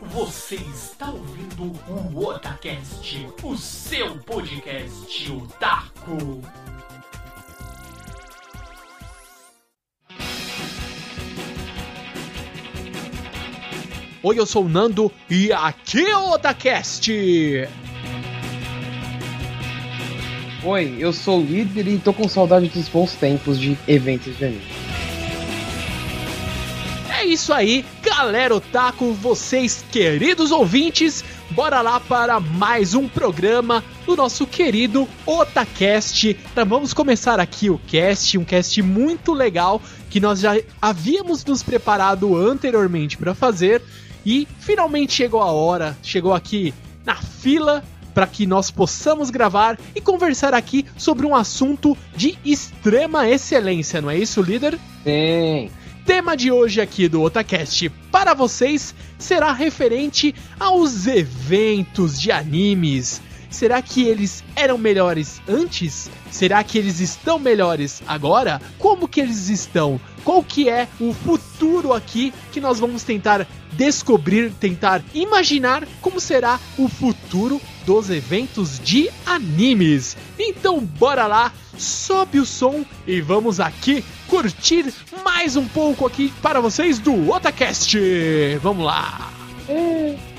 Você está ouvindo o Otacast, o seu podcast otaku. Oi, eu sou o Nando e aqui é o Otacast! Oi, eu sou o líder e tô com saudade dos bons tempos de eventos de anime. Isso aí, galera otaku, vocês queridos ouvintes, bora lá para mais um programa do nosso querido Otacast. Então vamos começar aqui o cast, um cast muito legal que nós já havíamos nos preparado anteriormente para fazer e finalmente chegou a hora, chegou aqui na fila para que nós possamos gravar e conversar aqui sobre um assunto de extrema excelência, não é isso, líder? Sim. Tema de hoje aqui do Otacast para vocês será referente aos eventos de animes. Será que eles eram melhores antes? Será que eles estão melhores agora? Como que eles estão? Qual que é o futuro aqui que nós vamos tentar descobrir, tentar imaginar como será o futuro dos eventos de animes. Então bora lá, sobe o som e vamos aqui curtir mais um pouco aqui para vocês do Otacast. Vamos lá. É.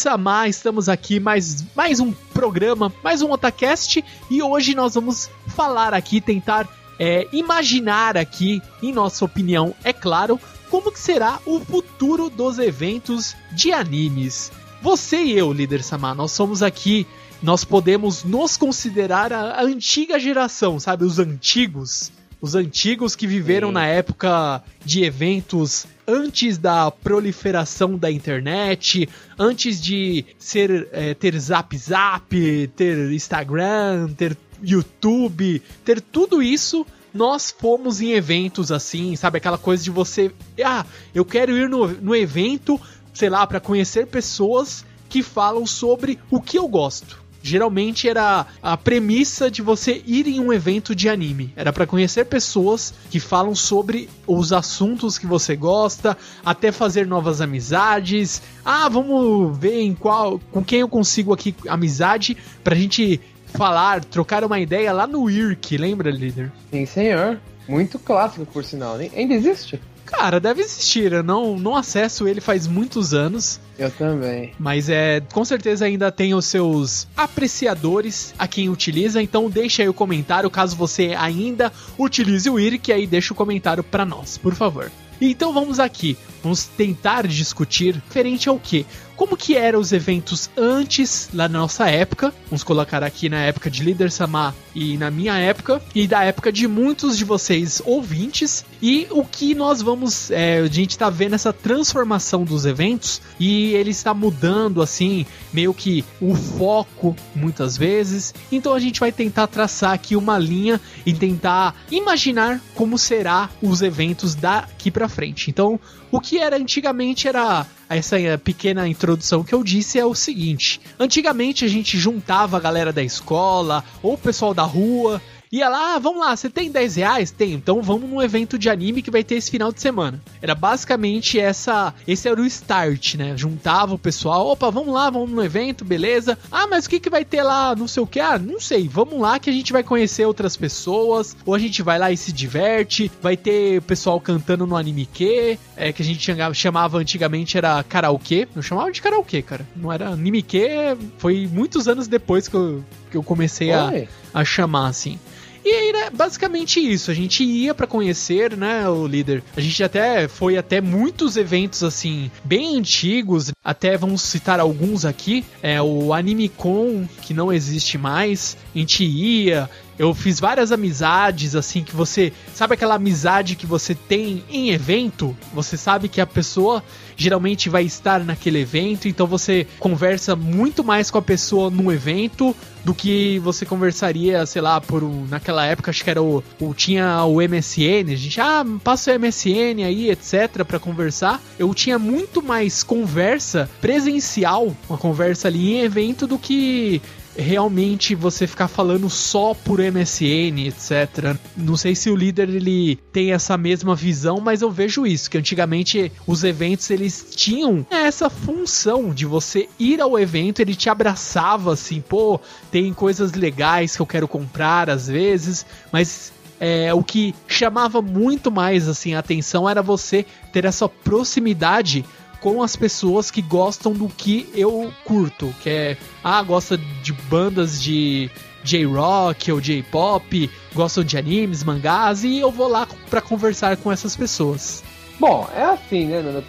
Samar, estamos aqui mais, mais um programa, mais um Otacast e hoje nós vamos falar aqui, tentar é, imaginar aqui, em nossa opinião, é claro, como que será o futuro dos eventos de animes. Você e eu, líder Samar, nós somos aqui, nós podemos nos considerar a antiga geração, sabe, os antigos os antigos que viveram Sim. na época de eventos antes da proliferação da internet, antes de ser é, ter Zap Zap, ter Instagram, ter YouTube, ter tudo isso nós fomos em eventos assim, sabe? Aquela coisa de você. Ah, eu quero ir no, no evento, sei lá, para conhecer pessoas que falam sobre o que eu gosto geralmente era a premissa de você ir em um evento de anime. Era para conhecer pessoas que falam sobre os assuntos que você gosta, até fazer novas amizades. Ah, vamos ver em qual, com quem eu consigo aqui amizade pra gente falar, trocar uma ideia lá no IRC, lembra, líder? Sim, senhor. Muito clássico, por sinal. Ainda existe? Cara, deve existir. Eu não, não acesso ele faz muitos anos. Eu também. Mas é, com certeza ainda tem os seus apreciadores a quem utiliza. Então deixa aí o comentário caso você ainda utilize o IRC, aí deixa o comentário para nós, por favor. Então vamos aqui. vamos tentar discutir referente ao que? Como que eram os eventos antes, lá na nossa época, vamos colocar aqui na época de Líder Samar e na minha época, e da época de muitos de vocês ouvintes, e o que nós vamos, é, a gente tá vendo essa transformação dos eventos, e ele está mudando, assim, meio que o foco, muitas vezes, então a gente vai tentar traçar aqui uma linha e tentar imaginar como será os eventos daqui para frente. Então, o que era antigamente era essa pequena introdução que eu disse é o seguinte: antigamente a gente juntava a galera da escola ou o pessoal da rua ia lá, ah, vamos lá, você tem 10 reais? Tem, então vamos num evento de anime que vai ter esse final de semana. Era basicamente essa, esse era o start, né? Juntava o pessoal, opa, vamos lá, vamos no evento, beleza. Ah, mas o que que vai ter lá, não sei o que? Ah, não sei, vamos lá que a gente vai conhecer outras pessoas, ou a gente vai lá e se diverte, vai ter o pessoal cantando no anime que, é, que a gente chamava antigamente era karaokê, eu chamava de karaokê, cara, não era anime que, foi muitos anos depois que eu, que eu comecei a, a chamar assim. E aí, né, basicamente isso. A gente ia para conhecer, né, o líder. A gente até foi até muitos eventos assim, bem antigos. Até vamos citar alguns aqui. É o Anime Con, que não existe mais. A gente ia, eu fiz várias amizades, assim, que você. Sabe aquela amizade que você tem em evento? Você sabe que a pessoa geralmente vai estar naquele evento, então você conversa muito mais com a pessoa no evento do que você conversaria, sei lá, por um, naquela época acho que era o, o tinha o MSN, a gente ah, passa o MSN aí, etc, para conversar. Eu tinha muito mais conversa presencial, uma conversa ali em evento do que realmente você ficar falando só por MSN, etc. Não sei se o líder ele tem essa mesma visão, mas eu vejo isso que antigamente os eventos eles tinham essa função de você ir ao evento, ele te abraçava assim, pô, tem coisas legais que eu quero comprar às vezes, mas é, o que chamava muito mais assim a atenção era você ter essa proximidade com as pessoas que gostam do que eu curto, que é, ah, gosta de bandas de J-rock ou J-pop, gostam de animes, mangás e eu vou lá para conversar com essas pessoas. Bom, é assim, né, Nanda?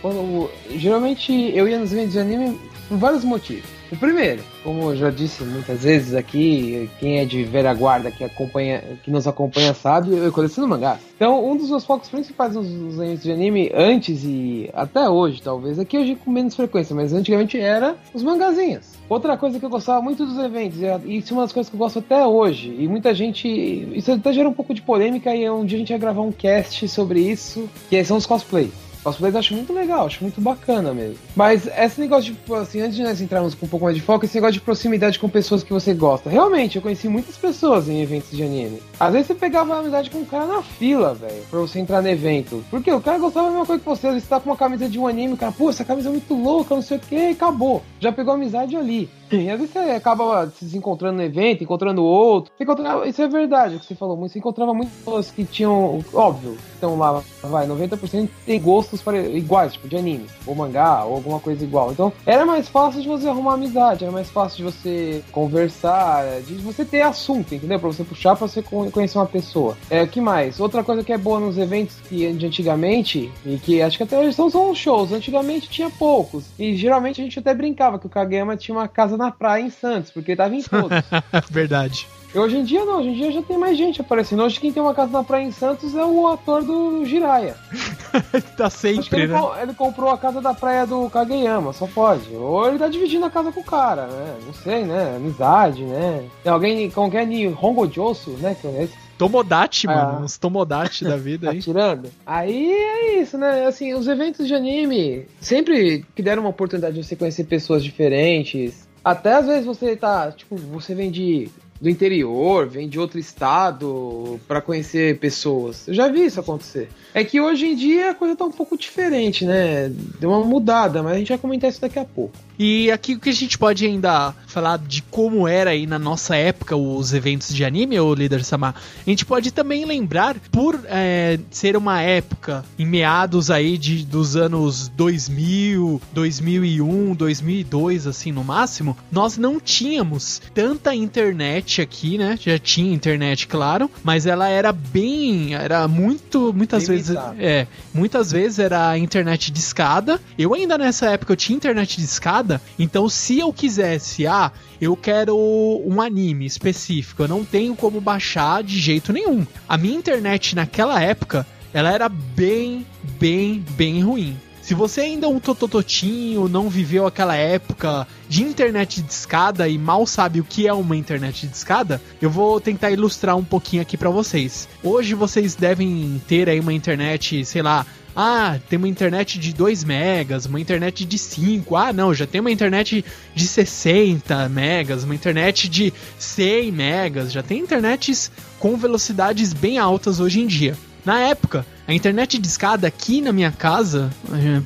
Geralmente eu ia nos eventos de anime por vários motivos. O primeiro, como eu já disse muitas vezes aqui, quem é de velha guarda que, acompanha, que nos acompanha sabe, eu coleciono mangás. Então, um dos meus focos principais nos, eventos de anime, antes e até hoje, talvez, aqui hoje com menos frequência, mas antigamente era os mangazinhos. Outra coisa que eu gostava muito dos eventos, e isso é uma das coisas que eu gosto até hoje, e muita gente. Isso até gera um pouco de polêmica, e um dia a gente vai gravar um cast sobre isso, que são os cosplays. Cosplays eu acho muito legal, acho muito bacana mesmo. Mas esse negócio de, tipo, assim, antes de nós entrarmos com um pouco mais de foco, esse negócio de proximidade com pessoas que você gosta. Realmente, eu conheci muitas pessoas em eventos de anime. Às vezes você pegava amizade com um cara na fila, velho, pra você entrar no evento. Porque o cara gostava da mesma coisa que você. Às vezes você tá com uma camisa de um anime, o cara, pô, essa camisa é muito louca, não sei o que, acabou. Já pegou amizade ali. Às vezes você acaba se encontrando no evento, encontrando outro. Encontrava, isso é verdade o que você falou. Você encontrava muitas pessoas que tinham, óbvio, estão lá, vai, 90% tem gostos iguais, tipo de anime, ou mangá, ou alguma coisa igual. Então era mais fácil de você arrumar amizade, era mais fácil de você conversar, de você ter assunto, entendeu? Pra você puxar pra você conhecer uma pessoa. É, que mais? Outra coisa que é boa nos eventos que de antigamente, e que acho que até hoje são, são shows, antigamente tinha poucos. E geralmente a gente até brincava que o Kageyama tinha uma casa na praia em Santos, porque tava em todos. Verdade. E hoje em dia não, hoje em dia já tem mais gente aparecendo. Hoje quem tem uma casa na praia em Santos é o ator do Jiraya. tá sempre, ele, né? ele comprou a casa da praia do Kageyama, só pode. Ou ele tá dividindo a casa com o cara, né? Não sei, né? Amizade, né? Tem alguém, como que é, Hongo Josu, né? Que é esse Tomodachi, ah. mano. Uns Tomodachi da vida aí. tirando? Aí é isso, né? Assim, os eventos de anime sempre que deram uma oportunidade de você conhecer pessoas diferentes. Até às vezes você tá, tipo, você vem de do interior, vem de outro estado para conhecer pessoas. Eu já vi isso acontecer. É que hoje em dia a coisa tá um pouco diferente, né? Deu uma mudada, mas a gente vai comentar isso daqui a pouco. E aqui o que a gente pode ainda falar de como era aí na nossa época os eventos de anime, o líder Samar, a gente pode também lembrar, por é, ser uma época em meados aí de, dos anos 2000, 2001, 2002, assim no máximo, nós não tínhamos tanta internet internet aqui, né? Já tinha internet, claro, mas ela era bem, era muito, muitas vezes, é, muitas vezes era internet de escada. Eu ainda nessa época eu tinha internet de escada, então se eu quisesse, ah, eu quero um anime específico, eu não tenho como baixar de jeito nenhum. A minha internet naquela época, ela era bem, bem, bem ruim. Se você ainda é um totototinho, não viveu aquela época de internet de escada e mal sabe o que é uma internet de escada, eu vou tentar ilustrar um pouquinho aqui para vocês. Hoje vocês devem ter aí uma internet, sei lá, ah, tem uma internet de 2 megas, uma internet de 5. Ah, não, já tem uma internet de 60 megas, uma internet de 100 megas. Já tem internets com velocidades bem altas hoje em dia. Na época, a internet de escada aqui na minha casa eh,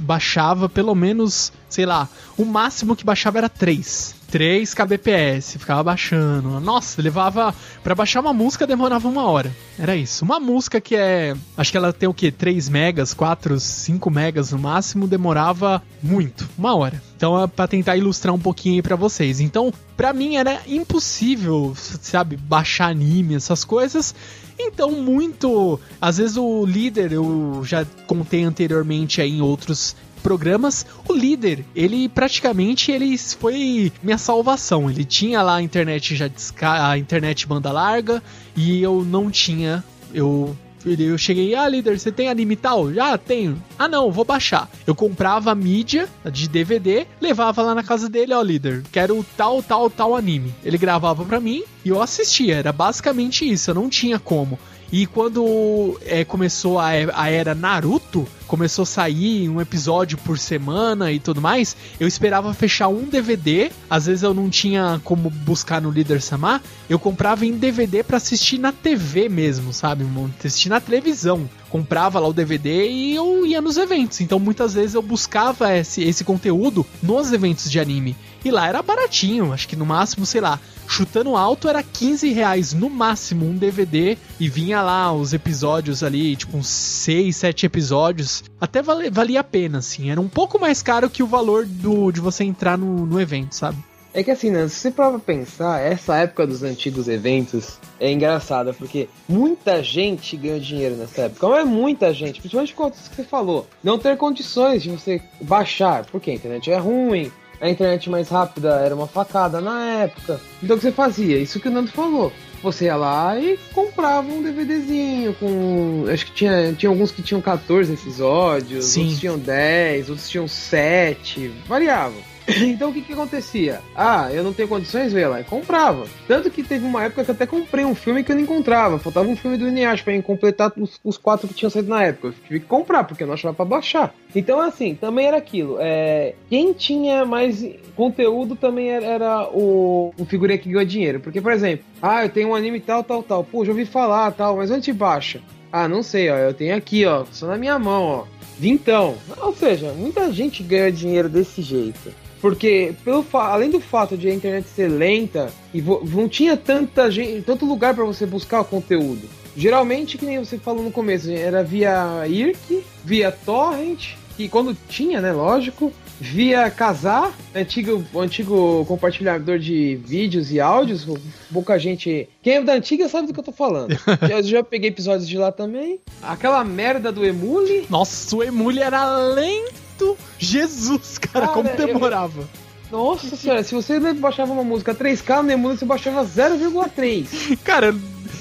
baixava pelo menos, sei lá, o máximo que baixava era 3. 3 kbps, ficava baixando. Nossa, levava. para baixar uma música demorava uma hora. Era isso. Uma música que é. Acho que ela tem o quê? 3 megas, 4, 5 megas no máximo, demorava muito. Uma hora. Então é pra tentar ilustrar um pouquinho aí pra vocês. Então, pra mim era impossível, sabe, baixar anime, essas coisas. Então, muito. Às vezes o líder, eu já contei anteriormente aí em outros programas, o líder, ele praticamente ele foi minha salvação. Ele tinha lá a internet já a internet banda larga e eu não tinha. Eu eu cheguei, ah, líder, você tem anime tal? Já tenho. Ah, não, vou baixar. Eu comprava a mídia de DVD, levava lá na casa dele, ó, líder, quero tal, tal, tal anime. Ele gravava pra mim e eu assistia. Era basicamente isso, eu não tinha como. E quando é, começou a, a era Naruto, começou a sair um episódio por semana e tudo mais, eu esperava fechar um DVD. Às vezes eu não tinha como buscar no Líder Samar, eu comprava em DVD para assistir na TV mesmo, sabe? Assistir na televisão. Comprava lá o DVD e eu ia nos eventos. Então muitas vezes eu buscava esse, esse conteúdo nos eventos de anime. E lá era baratinho, acho que no máximo, sei lá, chutando alto era 15 reais no máximo um DVD e vinha lá os episódios ali, tipo uns 6, 7 episódios. Até valia, valia a pena, assim. Era um pouco mais caro que o valor do, de você entrar no, no evento, sabe? É que assim, né, se você prova pensar, essa época dos antigos eventos é engraçada, porque muita gente ganhou dinheiro nessa época. Não é muita gente, principalmente com isso que você falou. Não ter condições de você baixar, porque a internet é ruim, a internet mais rápida era uma facada na época. Então o que você fazia? Isso que o Nando falou. Você ia lá e comprava um DVDzinho com. Acho que tinha, tinha alguns que tinham 14 episódios, Sim. outros tinham 10, outros tinham 7, variava. Então o que que acontecia? Ah, eu não tenho condições, eu ia lá e comprava. Tanto que teve uma época que eu até comprei um filme que eu não encontrava. Faltava um filme do Inuyasha pra completar os, os, quatro que tinham saído na época. Eu tive que comprar, porque eu não achava pra baixar. Então, assim, também era aquilo. É, quem tinha mais conteúdo também era, era o, o figurinha que ganhou dinheiro. Porque, por exemplo, ah, eu tenho um anime tal, tal, tal. Pô, já ouvi falar, tal, mas onde baixa? Ah, não sei, ó. Eu tenho aqui, ó. Só na minha mão, ó. Vintão. Ou seja, muita gente ganha dinheiro desse jeito. Porque, pelo além do fato de a internet ser lenta, e não tinha tanta gente, tanto lugar para você buscar o conteúdo. Geralmente, que nem você falou no começo, era via IRC, via Torrent, e quando tinha, né, lógico, via Casar, antigo, antigo compartilhador de vídeos e áudios, pouca gente. Quem é da antiga sabe do que eu tô falando. já, já peguei episódios de lá também. Aquela merda do Emule. Nossa, o Emule era lento Jesus, cara, cara como demorava. Eu... Nossa senhora, se você baixava uma música 3K no Emule, você baixava 0,3. cara,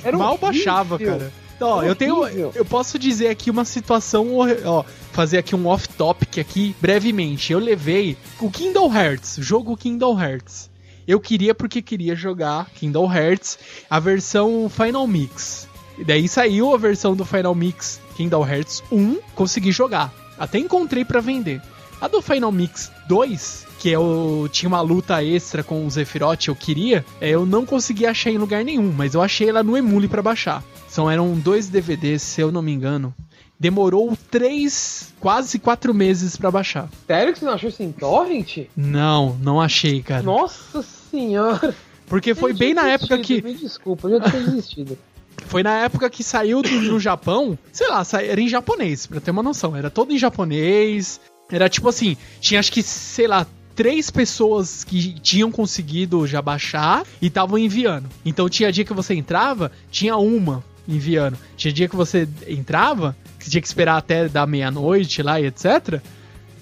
Era mal horrível. baixava, cara. Ó, eu tenho. Eu posso dizer aqui uma situação. Ó, fazer aqui um off-topic aqui brevemente. Eu levei o Kingdom Hearts, jogo Kingdom Hearts. Eu queria porque queria jogar Kingdom Hearts, a versão Final Mix. E daí saiu a versão do Final Mix Kingdom Hearts 1, consegui jogar. Até encontrei para vender. A do Final Mix 2, que eu tinha uma luta extra com o Zephyroth, eu queria, é, eu não consegui achar em lugar nenhum, mas eu achei ela no Emule para baixar. São eram dois DVDs, se eu não me engano. Demorou três, quase quatro meses para baixar. Sério que você não achou isso em torrent? Não, não achei, cara. Nossa senhora. Porque foi bem na época que. Me desculpa, eu já tinha desistido. Foi na época que saiu do, no Japão, sei lá, era em japonês, pra ter uma noção. Era todo em japonês. Era tipo assim, tinha acho que, sei lá, três pessoas que tinham conseguido já baixar e estavam enviando. Então tinha dia que você entrava, tinha uma enviando. Tinha dia que você entrava, que tinha que esperar até da meia-noite lá e etc.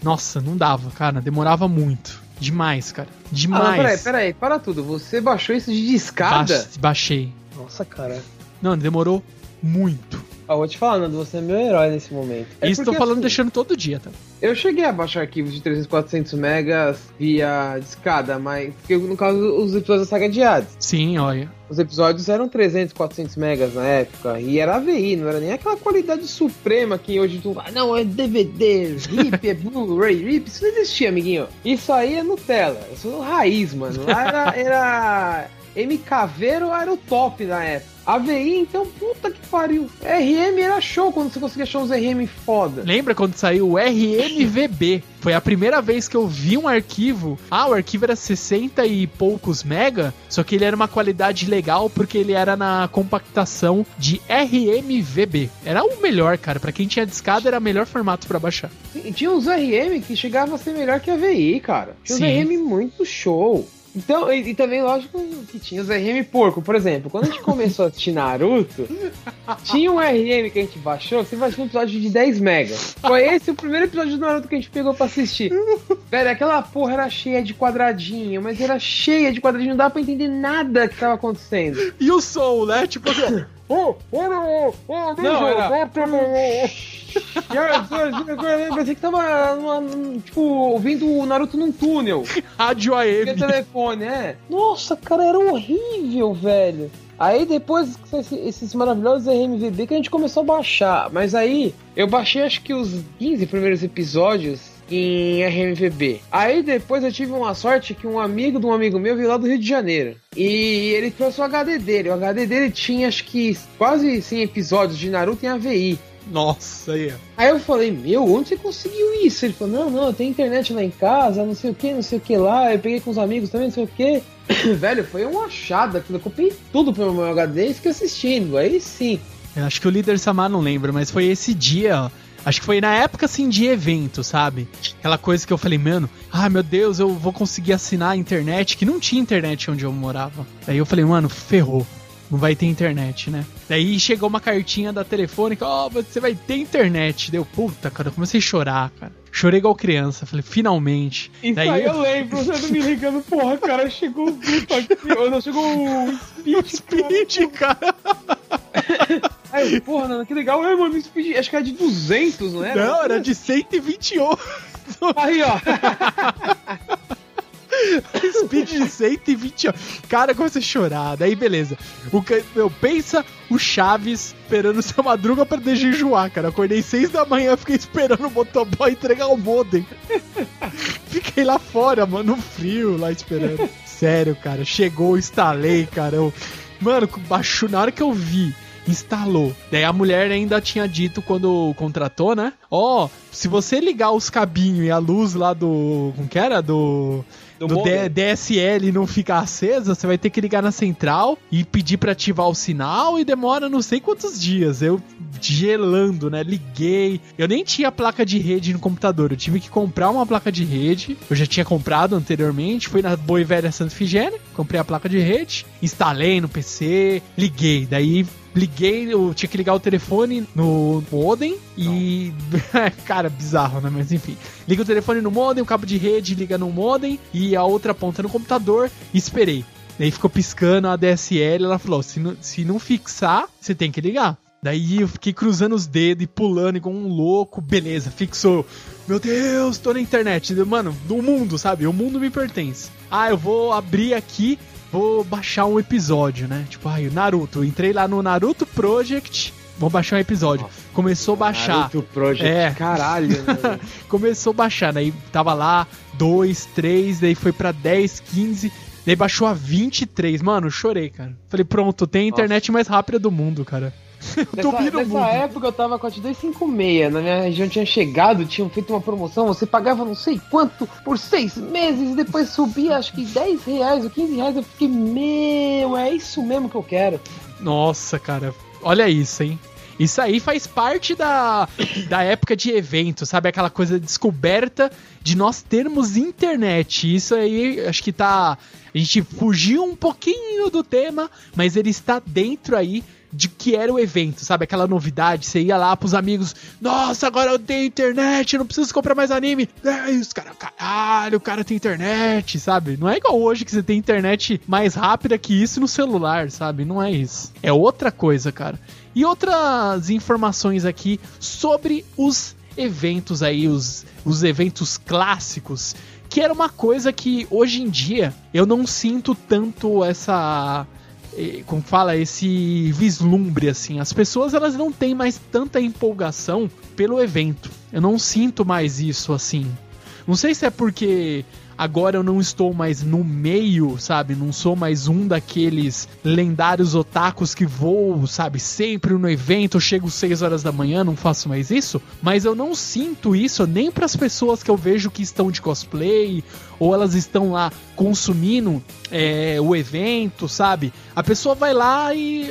Nossa, não dava, cara, demorava muito. Demais, cara. Demais. Ah, peraí, peraí, para tudo. Você baixou isso de discada? Ba baixei. Nossa, cara. Não, demorou muito. Ah, vou te falar, Nando, você é meu herói nesse momento. É Isso tô falando assim, deixando todo dia, tá? Eu cheguei a baixar arquivos de 300, 400 megas via discada, mas. Porque no caso, os episódios da saga de Hades. Sim, olha. Os episódios eram 300, 400 megas na época. E era AVI, não era nem aquela qualidade suprema que hoje tu. Ah, não, é DVD, RIP, é Blu-ray, RIP. Isso não existia, amiguinho. Isso aí é Nutella. Isso é raiz, mano. Lá era. era... MKV era o top na época. AVI, então, puta que pariu. RM era show quando você conseguia achar uns RM foda. Lembra quando saiu o RMVB? Foi a primeira vez que eu vi um arquivo. Ah, o arquivo era 60 e poucos mega, só que ele era uma qualidade legal porque ele era na compactação de RMVB. Era o melhor, cara. Para quem tinha discada, era o melhor formato para baixar. tinha uns RM que chegava a ser melhor que a AVI, cara. Tinha uns RM muito show. Então, e, e, também, lógico, que tinha os RM porco. Por exemplo, quando a gente começou a assistir Naruto, tinha um RM que a gente baixou, que você baixou um episódio de 10 megas. Foi esse o primeiro episódio do Naruto que a gente pegou pra assistir. Velho, aquela porra era cheia de quadradinho, mas era cheia de quadradinho, não dava pra entender nada que tava acontecendo. E o som, né? Tipo Oh, oh, oh, oh, não, era... Eu pensei que tava, numa, tipo, ouvindo o Naruto num túnel. Rádio AM. telefone, é. Nossa, cara, era horrível, velho. Aí depois esses maravilhosos RMVB que a gente começou a baixar. Mas aí eu baixei acho que os 15 primeiros episódios em RMVB. Aí depois eu tive uma sorte que um amigo de um amigo meu veio lá do Rio de Janeiro. E ele trouxe o HD dele. O HD dele tinha acho que quase 100 episódios de Naruto em AVI. Nossa, aí. Aí eu falei, meu, onde você conseguiu isso? Ele falou, não, não, tem internet lá em casa, não sei o que, não sei o que lá. Eu peguei com os amigos também, não sei o que. Velho, foi um achado aquilo. Eu copiei tudo pro meu HD e fiquei assistindo. Aí sim. Eu acho que o líder Samar não lembra, mas foi esse dia, ó. Acho que foi na época assim de evento, sabe? Aquela coisa que eu falei, mano, ah, meu Deus, eu vou conseguir assinar a internet, que não tinha internet onde eu morava. Aí eu falei, mano, ferrou não vai ter internet, né? Daí chegou uma cartinha da telefônica, ó, oh, você vai ter internet. Deu, puta, cara, eu comecei a chorar, cara. Chorei igual criança, falei, finalmente. Isso Daí aí eu, eu lembro, você me ligando, porra, cara, chegou o Vitor aqui, não, chegou o Speed, Speed cara. Aí, porra, não, que legal, é, mano, acho que era de 200, não era? Não, era de 128. Aí, ó. Speed de 120 anos. Cara, comecei a chorar. Daí, beleza. O, meu, pensa o Chaves esperando seu madruga pra jejuar, cara. Acordei 6 da manhã, fiquei esperando o motoboy entregar o modem. fiquei lá fora, mano, no frio, lá esperando. Sério, cara. Chegou, instalei, cara. Eu, mano, baixou. Na hora que eu vi instalou. Daí a mulher ainda tinha dito quando contratou, né? Ó, oh, se você ligar os cabinhos e a luz lá do. Como que era? Do do, do DSL não ficar acesa, você vai ter que ligar na central e pedir para ativar o sinal e demora não sei quantos dias. Eu gelando, né? Liguei. Eu nem tinha placa de rede no computador. Eu tive que comprar uma placa de rede. Eu já tinha comprado anteriormente. Fui na Boa e Velha Santa Figênia, comprei a placa de rede, instalei no PC, liguei. Daí liguei, eu tinha que ligar o telefone no modem e. cara, bizarro, né? Mas enfim. Liga o telefone no modem, o cabo de rede liga no modem e a outra ponta no computador e esperei. Daí ficou piscando a DSL, ela falou: se não, se não fixar, você tem que ligar. Daí eu fiquei cruzando os dedos e pulando igual um louco. Beleza, fixou. Meu Deus, tô na internet. Mano, do mundo, sabe? O mundo me pertence. Ah, eu vou abrir aqui vou baixar um episódio, né? Tipo, ai, o Naruto. Eu entrei lá no Naruto Project, vou baixar um episódio. Nossa, Começou a baixar. Naruto Project, é. caralho. Começou a baixar, daí tava lá 2, 3, daí foi pra 10, 15. Daí baixou a 23. Mano, chorei, cara. Falei, pronto, tem a internet Nossa. mais rápida do mundo, cara. nessa, nessa época eu tava com a 256, na minha região tinha chegado, tinham feito uma promoção, você pagava não sei quanto por seis meses, e depois subia acho que 10 reais ou 15 reais, eu fiquei, meu, é isso mesmo que eu quero. Nossa, cara, olha isso, hein? Isso aí faz parte da, da época de evento, sabe? Aquela coisa descoberta de nós termos internet. Isso aí, acho que tá. A gente fugiu um pouquinho do tema, mas ele está dentro aí de que era o evento, sabe? Aquela novidade. Você ia lá pros amigos, nossa, agora eu tenho internet, eu não preciso comprar mais anime. É, os caras, caralho, o cara tem internet, sabe? Não é igual hoje que você tem internet mais rápida que isso no celular, sabe? Não é isso. É outra coisa, cara. E outras informações aqui sobre os eventos aí, os, os eventos clássicos, que era uma coisa que hoje em dia eu não sinto tanto essa como fala, esse vislumbre assim. As pessoas elas não têm mais tanta empolgação pelo evento. Eu não sinto mais isso assim. Não sei se é porque agora eu não estou mais no meio, sabe? Não sou mais um daqueles lendários otakus que vou, sabe? Sempre no evento, eu chego 6 horas da manhã, não faço mais isso. Mas eu não sinto isso nem para as pessoas que eu vejo que estão de cosplay ou elas estão lá consumindo é, o evento, sabe? A pessoa vai lá e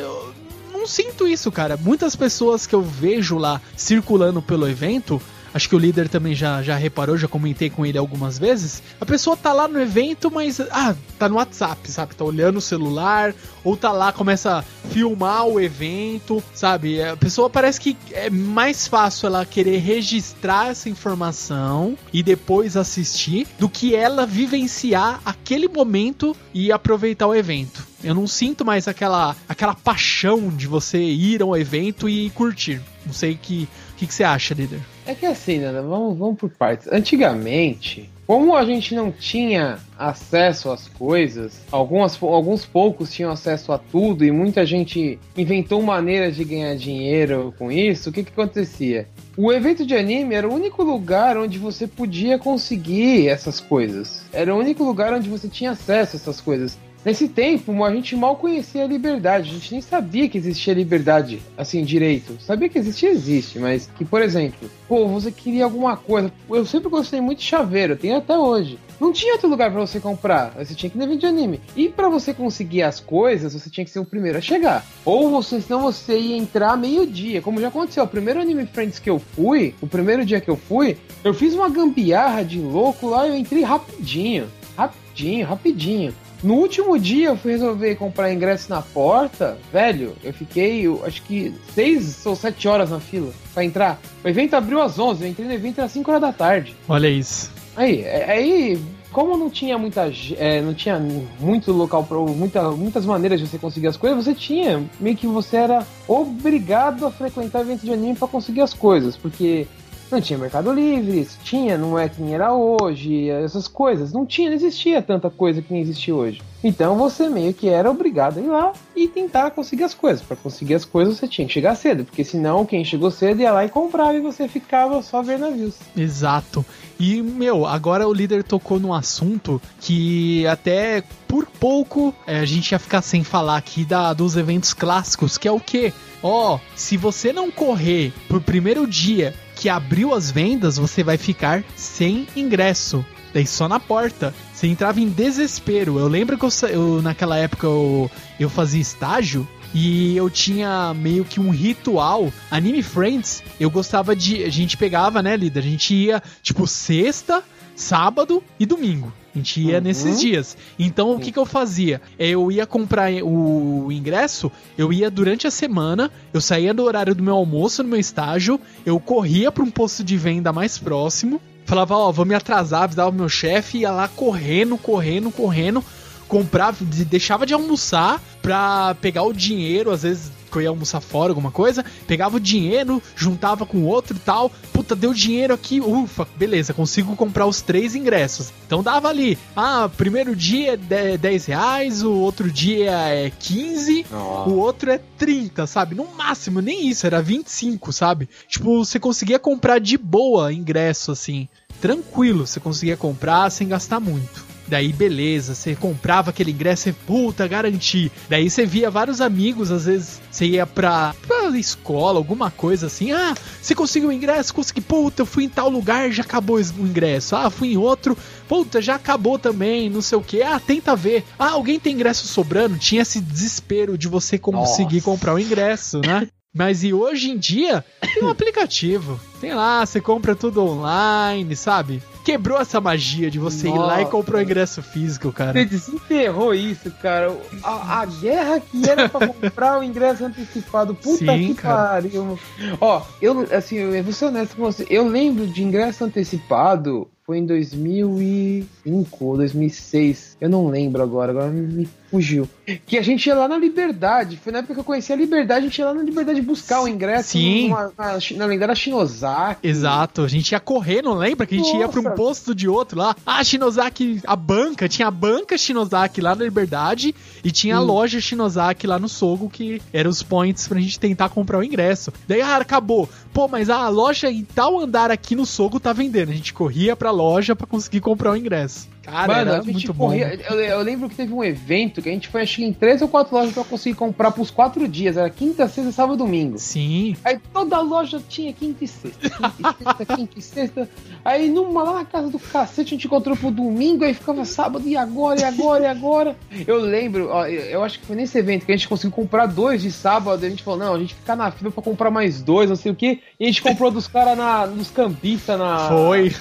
não sinto isso, cara. Muitas pessoas que eu vejo lá circulando pelo evento acho que o líder também já, já reparou, já comentei com ele algumas vezes. A pessoa tá lá no evento, mas ah, tá no WhatsApp, sabe? Tá olhando o celular, ou tá lá, começa a filmar o evento, sabe? A pessoa parece que é mais fácil ela querer registrar essa informação e depois assistir do que ela vivenciar aquele momento e aproveitar o evento. Eu não sinto mais aquela, aquela paixão de você ir ao evento e curtir. Não sei que que, que você acha, líder? É que assim, né? Vamos, vamos por partes. Antigamente, como a gente não tinha acesso às coisas, algumas, alguns poucos tinham acesso a tudo e muita gente inventou maneiras de ganhar dinheiro com isso, o que, que acontecia? O evento de anime era o único lugar onde você podia conseguir essas coisas. Era o único lugar onde você tinha acesso a essas coisas. Nesse tempo, a gente mal conhecia a liberdade, a gente nem sabia que existia liberdade, assim, direito. Sabia que existia, existe, mas que, por exemplo, pô, você queria alguma coisa. Eu sempre gostei muito de chaveiro, tenho até hoje. Não tinha outro lugar para você comprar, você tinha que ir de anime. E para você conseguir as coisas, você tinha que ser o primeiro a chegar. Ou você, senão você ia entrar meio-dia, como já aconteceu. O primeiro Anime Friends que eu fui, o primeiro dia que eu fui, eu fiz uma gambiarra de louco lá e eu entrei rapidinho. Rapidinho, rapidinho. No último dia eu fui resolver comprar ingresso na porta, velho, eu fiquei, eu, acho que 6 ou 7 horas na fila para entrar. O evento abriu às 11, eu entrei no evento às 5 horas da tarde. Olha isso. Aí, é, aí como não tinha muita é, não tinha muito local para muita, muitas maneiras de você conseguir as coisas você tinha meio que você era obrigado a frequentar eventos de anime para conseguir as coisas porque não tinha Mercado Livre, tinha, não é quem era hoje, essas coisas. Não tinha, não existia tanta coisa que nem existe hoje. Então você meio que era obrigado a ir lá e tentar conseguir as coisas. Para conseguir as coisas você tinha que chegar cedo, porque senão quem chegou cedo ia lá e comprava e você ficava só ver navios. Exato. E, meu, agora o líder tocou num assunto que até por pouco é, a gente ia ficar sem falar aqui da, dos eventos clássicos, que é o quê? Ó, oh, se você não correr pro primeiro dia que abriu as vendas, você vai ficar sem ingresso. Daí só na porta. Você entrava em desespero. Eu lembro que eu, eu naquela época eu, eu fazia estágio e eu tinha meio que um ritual. Anime Friends, eu gostava de. A gente pegava, né, líder? A gente ia, tipo, sexta, sábado e domingo. A gente ia uhum. nesses dias. Então, o que, que eu fazia? Eu ia comprar o ingresso, eu ia durante a semana, eu saía do horário do meu almoço no meu estágio, eu corria para um posto de venda mais próximo, falava, ó, oh, vou me atrasar, avisava o meu chefe, ia lá correndo, correndo, correndo, comprava, deixava de almoçar pra pegar o dinheiro, às vezes que eu ia almoçar fora, alguma coisa, pegava o dinheiro, juntava com outro e tal. Puta, deu dinheiro aqui, ufa, beleza, consigo comprar os três ingressos. Então dava ali, ah, primeiro dia é 10 reais, o outro dia é 15, oh. o outro é 30, sabe? No máximo, nem isso, era 25, sabe? Tipo, você conseguia comprar de boa ingresso, assim. Tranquilo, você conseguia comprar sem gastar muito. Daí, beleza, você comprava aquele ingresso e puta, garanti. Daí você via vários amigos, às vezes você ia pra, pra escola, alguma coisa assim. Ah, você conseguiu o ingresso? Consegui, puta, eu fui em tal lugar, já acabou o ingresso. Ah, fui em outro, puta, já acabou também, não sei o que. Ah, tenta ver. Ah, alguém tem ingresso sobrando? Tinha esse desespero de você conseguir Nossa. comprar o ingresso, né? Mas e hoje em dia tem um aplicativo. Tem lá, você compra tudo online, sabe? Quebrou essa magia de você ir lá e comprar o ingresso físico, cara. Você desenterrou isso, cara. A, a guerra que era pra comprar o ingresso antecipado. Puta Sim, que cara. pariu. Ó, eu, assim, eu vou ser honesto com você. Eu lembro de ingresso antecipado. Foi em 2005 ou 2006. Eu não lembro agora, agora me fugiu. Que a gente ia lá na Liberdade. Foi na época que eu conheci a Liberdade. A gente ia lá na Liberdade buscar o ingresso. Sim. numa- na, na lendária Shinozaki. Exato, a gente ia correr, não lembra? Que a gente ia pra um Nossa. posto de outro lá. Ah, Shinozaki, a banca, tinha a banca Shinozaki lá na Liberdade e tinha a Sim. loja Shinozaki lá no Sogo, que eram os points pra gente tentar comprar o ingresso. Daí, ah, acabou. Pô, mas a loja em tal andar aqui no Sogo tá vendendo. A gente corria pra loja pra conseguir comprar o ingresso. Cara, Mano, a gente muito corria. bom. Eu, eu lembro que teve um evento que a gente foi acho que em três ou quatro lojas pra conseguir comprar pros quatro dias. Era quinta, sexta, sábado e domingo. Sim, Aí toda loja tinha quinta e sexta, quinta e sexta, quinta e sexta. Aí numa lá na casa do cacete a gente encontrou pro domingo, aí ficava sábado, e agora, e agora, e agora? Eu lembro, ó, eu acho que foi nesse evento que a gente conseguiu comprar dois de sábado, e a gente falou, não, a gente fica na fila pra comprar mais dois, não sei o que, e a gente comprou dos caras nos cambistas na. foi.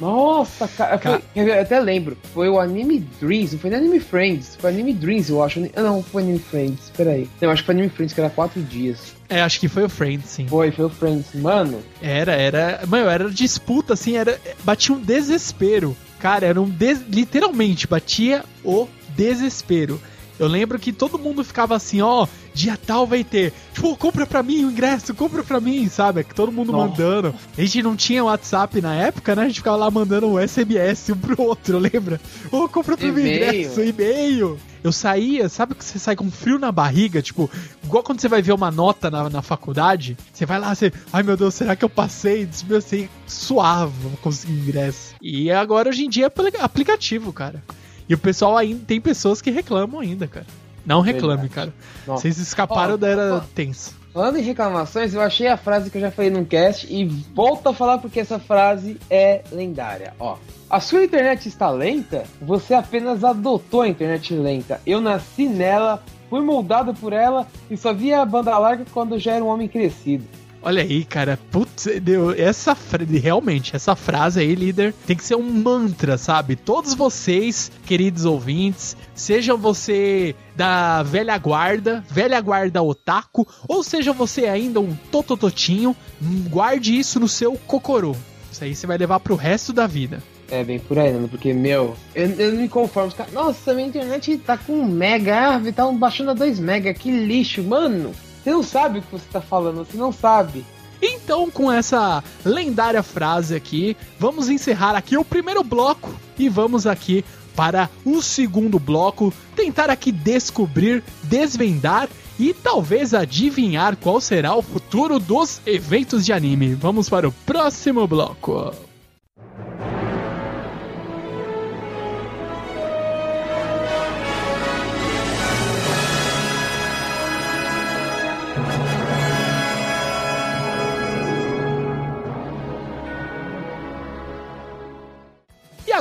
Nossa, cara, Ca- foi- eu até lembro. Foi o Anime Dreams, não foi nem Anime Friends. Foi Anime Dreams, eu acho. Ah, Não, foi Anime Friends, peraí. Não, acho que foi Anime Friends, que era quatro dias. É, acho que foi o Friend, sim. Foi, foi o Friends. Mano, Era, era. Mano, era disputa, assim, era. Batia um desespero. Cara, era um. Des, literalmente, batia o desespero. Eu lembro que todo mundo ficava assim, ó, dia tal vai ter. Tipo, compra pra mim o ingresso, compra pra mim, sabe? Que todo mundo Nossa. mandando. A gente não tinha WhatsApp na época, né? A gente ficava lá mandando um SMS um pro outro, lembra? Ô, compra pra mim o ingresso, e-mail. Eu saía, sabe que você sai com frio na barriga? Tipo, igual quando você vai ver uma nota na, na faculdade, você vai lá, você, ai meu Deus, será que eu passei? Meu, Assim, suave, vou conseguir ingresso. E agora, hoje em dia, é apli- aplicativo, cara. E o pessoal ainda, tem pessoas que reclamam ainda, cara. Não reclame, Verdade. cara. Vocês escaparam da era ó. tensa. Falando em reclamações, eu achei a frase que eu já falei no cast e volto a falar porque essa frase é lendária. Ó, a sua internet está lenta? Você apenas adotou a internet lenta. Eu nasci nela, fui moldado por ela e só via a banda larga quando já era um homem crescido. Olha aí, cara. Putz, deu, essa realmente, essa frase aí, líder, tem que ser um mantra, sabe? Todos vocês, queridos ouvintes, sejam você da velha guarda, velha guarda otaku, ou seja você ainda um totototinho, guarde isso no seu cocorô. Isso aí você vai levar pro resto da vida. É bem por aí, Nando, porque, meu, eu, eu não me conformo. Nossa, minha internet tá com um mega, tá baixando a 2 mega, que lixo, mano. Você não sabe o que você tá falando, você não sabe. Então, com essa lendária frase aqui, vamos encerrar aqui o primeiro bloco e vamos aqui para o segundo bloco, tentar aqui descobrir, desvendar e talvez adivinhar qual será o futuro dos eventos de anime. Vamos para o próximo bloco.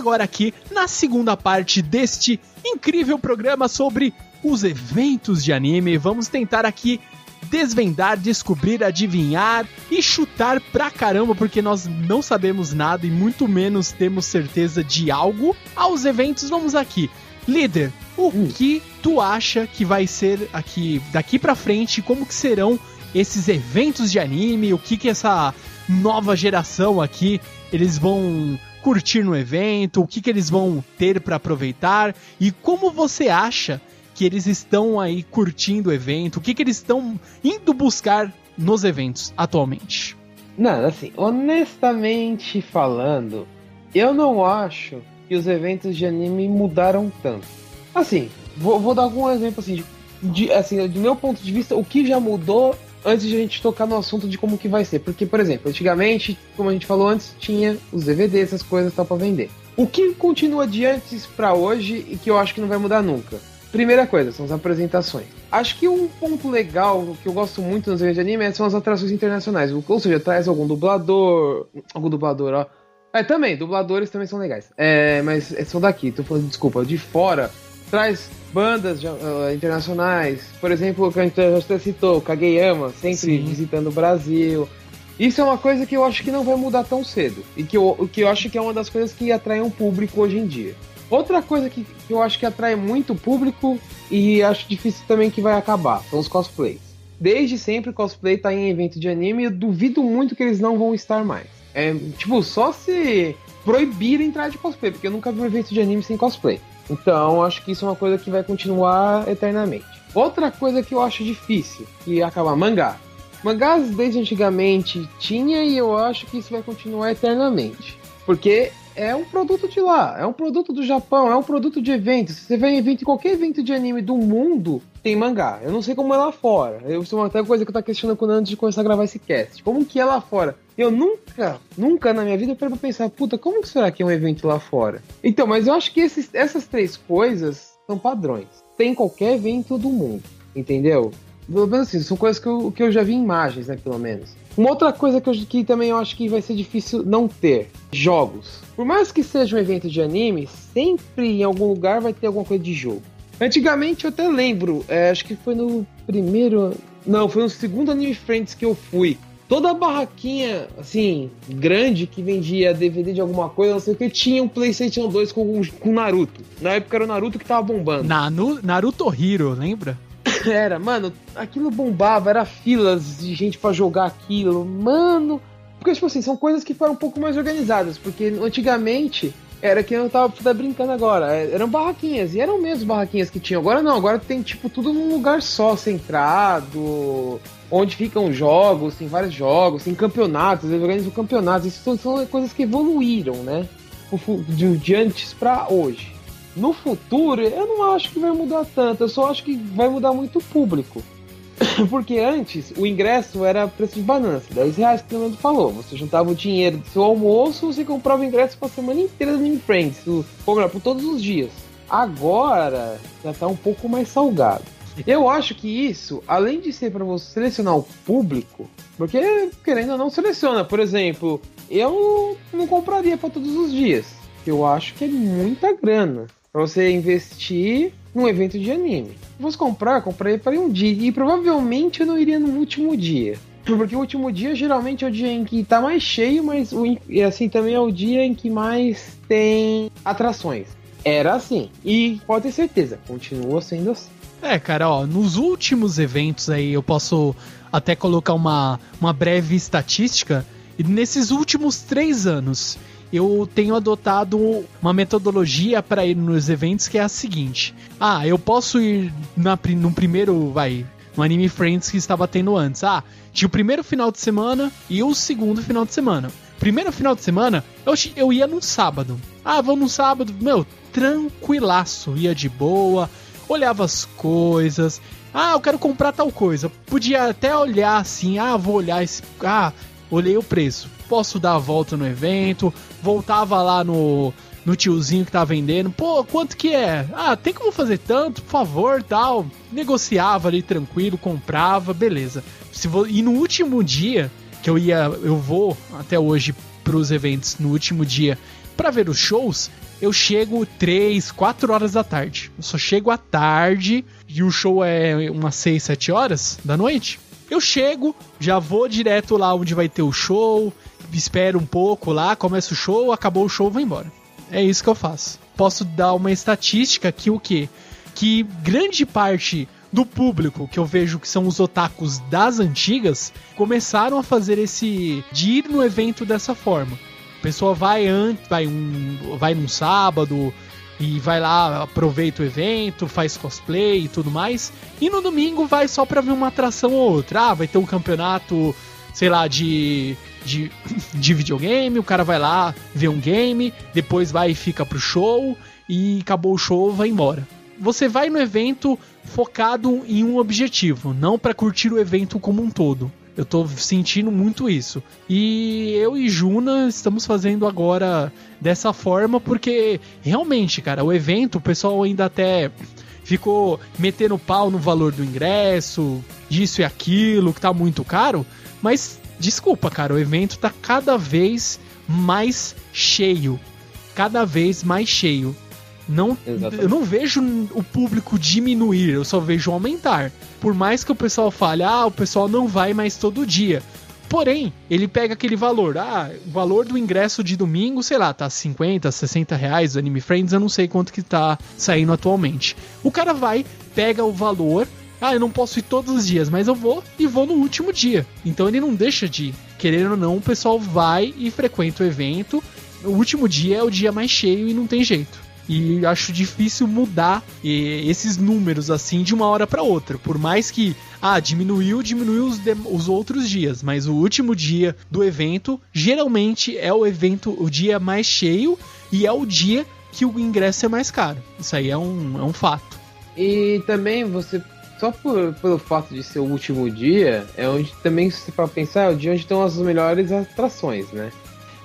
Agora aqui, na segunda parte deste incrível programa sobre os eventos de anime, vamos tentar aqui desvendar, descobrir, adivinhar e chutar pra caramba, porque nós não sabemos nada e muito menos temos certeza de algo. Aos eventos, vamos aqui. Líder, o Hum. que tu acha que vai ser aqui daqui pra frente? Como que serão esses eventos de anime? O que que essa nova geração aqui eles vão curtir no evento? O que que eles vão ter pra aproveitar? E como você acha que eles estão aí curtindo o evento? O que que eles estão indo buscar nos eventos atualmente? Não, assim, honestamente falando, eu não acho que os eventos de anime mudaram tanto. Assim, vou, vou dar algum exemplo assim, de, de- assim, do meu ponto de vista, o que já mudou antes de a gente tocar no assunto de como que vai ser. Porque, por exemplo, antigamente, como a gente falou antes, tinha os DVDs, essas coisas tal pra vender. O que continua de antes pra hoje e que eu acho que não vai mudar nunca? Primeira coisa, são as apresentações. Acho que um ponto legal que eu gosto muito nos eventos de anime são as atrações internacionais. Ou seja, traz algum dublador. Algum dublador, ó. É, também, dubladores também são legais. É, mas são daqui, tô falando, desculpa, de fora. Traz bandas uh, internacionais, por exemplo, que a gente já citou, Kageyama, sempre Sim. visitando o Brasil. Isso é uma coisa que eu acho que não vai mudar tão cedo. E que eu, que eu acho que é uma das coisas que atrai um público hoje em dia. Outra coisa que, que eu acho que atrai muito público e acho difícil também que vai acabar são os cosplays. Desde sempre cosplay tá em evento de anime e eu duvido muito que eles não vão estar mais. É, tipo, só se proibir entrar de cosplay, porque eu nunca vi um evento de anime sem cosplay. Então, acho que isso é uma coisa que vai continuar eternamente. Outra coisa que eu acho difícil, que é acabar mangá. Mangás desde antigamente tinha e eu acho que isso vai continuar eternamente. Porque é um produto de lá, é um produto do Japão, é um produto de eventos. Você vai em evento, qualquer evento de anime do mundo tem mangá. Eu não sei como é lá fora. Eu, isso é até coisa que eu tava questionando antes de começar a gravar esse cast. Como que é lá fora? Eu nunca, nunca na minha vida eu paro pra pensar, puta, como que será que é um evento lá fora? Então, mas eu acho que esses, essas três coisas são padrões. Tem qualquer evento do mundo, entendeu? Pelo menos assim, são coisas que eu, que eu já vi em imagens, né, pelo menos. Uma outra coisa que, eu, que também eu acho que vai ser difícil não ter: jogos. Por mais que seja um evento de anime, sempre em algum lugar vai ter alguma coisa de jogo. Antigamente eu até lembro, é, acho que foi no primeiro. Não, foi no segundo Anime Friends que eu fui. Toda a barraquinha, assim, grande que vendia DVD de alguma coisa, não sei o que, tinha um PlayStation 2 com, com Naruto. Na época era o Naruto que tava bombando. Nanu, Naruto Hero, lembra? Era, mano, aquilo bombava, era filas de gente para jogar aquilo, mano. Porque, tipo assim, são coisas que foram um pouco mais organizadas, porque antigamente era que eu tava, tava brincando agora. É, eram barraquinhas, e eram mesmo barraquinhas que tinham. Agora não, agora tem tipo tudo num lugar só, centrado, onde ficam jogos, tem vários jogos, tem campeonatos, eles organizam campeonatos. Isso são, são coisas que evoluíram, né? De, de antes para hoje. No futuro, eu não acho que vai mudar tanto, eu só acho que vai mudar muito o público. Porque antes o ingresso era preço de banana, 10 reais que o Leandro falou. Você juntava o dinheiro do seu almoço, você comprava ingresso para a semana inteira do Friends, comprava por todos os dias. Agora já está um pouco mais salgado. Eu acho que isso, além de ser para você selecionar o público, porque querendo ou não seleciona, por exemplo, eu não compraria para todos os dias. Eu acho que é muita grana para você investir num evento de anime. Fosse comprar, comprei para um dia. E provavelmente eu não iria no último dia. Porque o último dia geralmente é o dia em que tá mais cheio, mas o, assim também é o dia em que mais tem atrações. Era assim. E pode ter certeza, continua sendo assim. É, cara, ó, nos últimos eventos aí eu posso até colocar uma, uma breve estatística. E nesses últimos três anos, eu tenho adotado uma metodologia para ir nos eventos que é a seguinte: ah, eu posso ir na, no primeiro, vai, no Anime Friends que estava tendo antes. Ah, tinha o primeiro final de semana e o segundo final de semana. Primeiro final de semana, eu, eu ia no sábado. Ah, vamos no sábado, meu, tranquilaço, ia de boa, olhava as coisas. Ah, eu quero comprar tal coisa. Podia até olhar assim, ah, vou olhar esse. Ah, olhei o preço. Posso dar a volta no evento, voltava lá no, no tiozinho que tá vendendo. Pô, quanto que é? Ah, tem como fazer tanto? Por favor, tal. Negociava ali tranquilo, comprava, beleza. Se e no último dia que eu ia, eu vou até hoje pros eventos no último dia para ver os shows, eu chego 3, 4 horas da tarde. Eu só chego à tarde e o show é umas 6, 7 horas da noite. Eu chego, já vou direto lá onde vai ter o show, espero um pouco lá, começa o show, acabou o show, vou embora. É isso que eu faço. Posso dar uma estatística que o quê? Que grande parte do público que eu vejo que são os otakus das antigas começaram a fazer esse de ir no evento dessa forma. A pessoa vai antes, vai um, vai num sábado e vai lá, aproveita o evento, faz cosplay e tudo mais. E no domingo vai só pra ver uma atração ou outra. Ah, vai ter um campeonato, sei lá, de de, de videogame, o cara vai lá, vê um game, depois vai e fica pro show e acabou o show, vai embora. Você vai no evento focado em um objetivo, não para curtir o evento como um todo. Eu tô sentindo muito isso. E eu e Juna estamos fazendo agora dessa forma porque realmente, cara, o evento, o pessoal ainda até ficou metendo pau no valor do ingresso, disso e aquilo, que tá muito caro, mas Desculpa, cara, o evento tá cada vez mais cheio. Cada vez mais cheio. Não, eu não vejo o público diminuir, eu só vejo aumentar. Por mais que o pessoal fale, ah, o pessoal não vai mais todo dia. Porém, ele pega aquele valor. Ah, o valor do ingresso de domingo, sei lá, tá 50, 60 reais, Anime Friends, eu não sei quanto que tá saindo atualmente. O cara vai, pega o valor. Ah, eu não posso ir todos os dias, mas eu vou e vou no último dia. Então ele não deixa de ir. Querendo ou não, o pessoal vai e frequenta o evento. O último dia é o dia mais cheio e não tem jeito. E acho difícil mudar esses números assim de uma hora para outra. Por mais que, ah, diminuiu, diminuiu os, os outros dias, mas o último dia do evento geralmente é o evento, o dia mais cheio e é o dia que o ingresso é mais caro. Isso aí é um, é um fato. E também você só por, pelo fato de ser o último dia, é onde também, se você for pensar, é o dia onde estão as melhores atrações, né?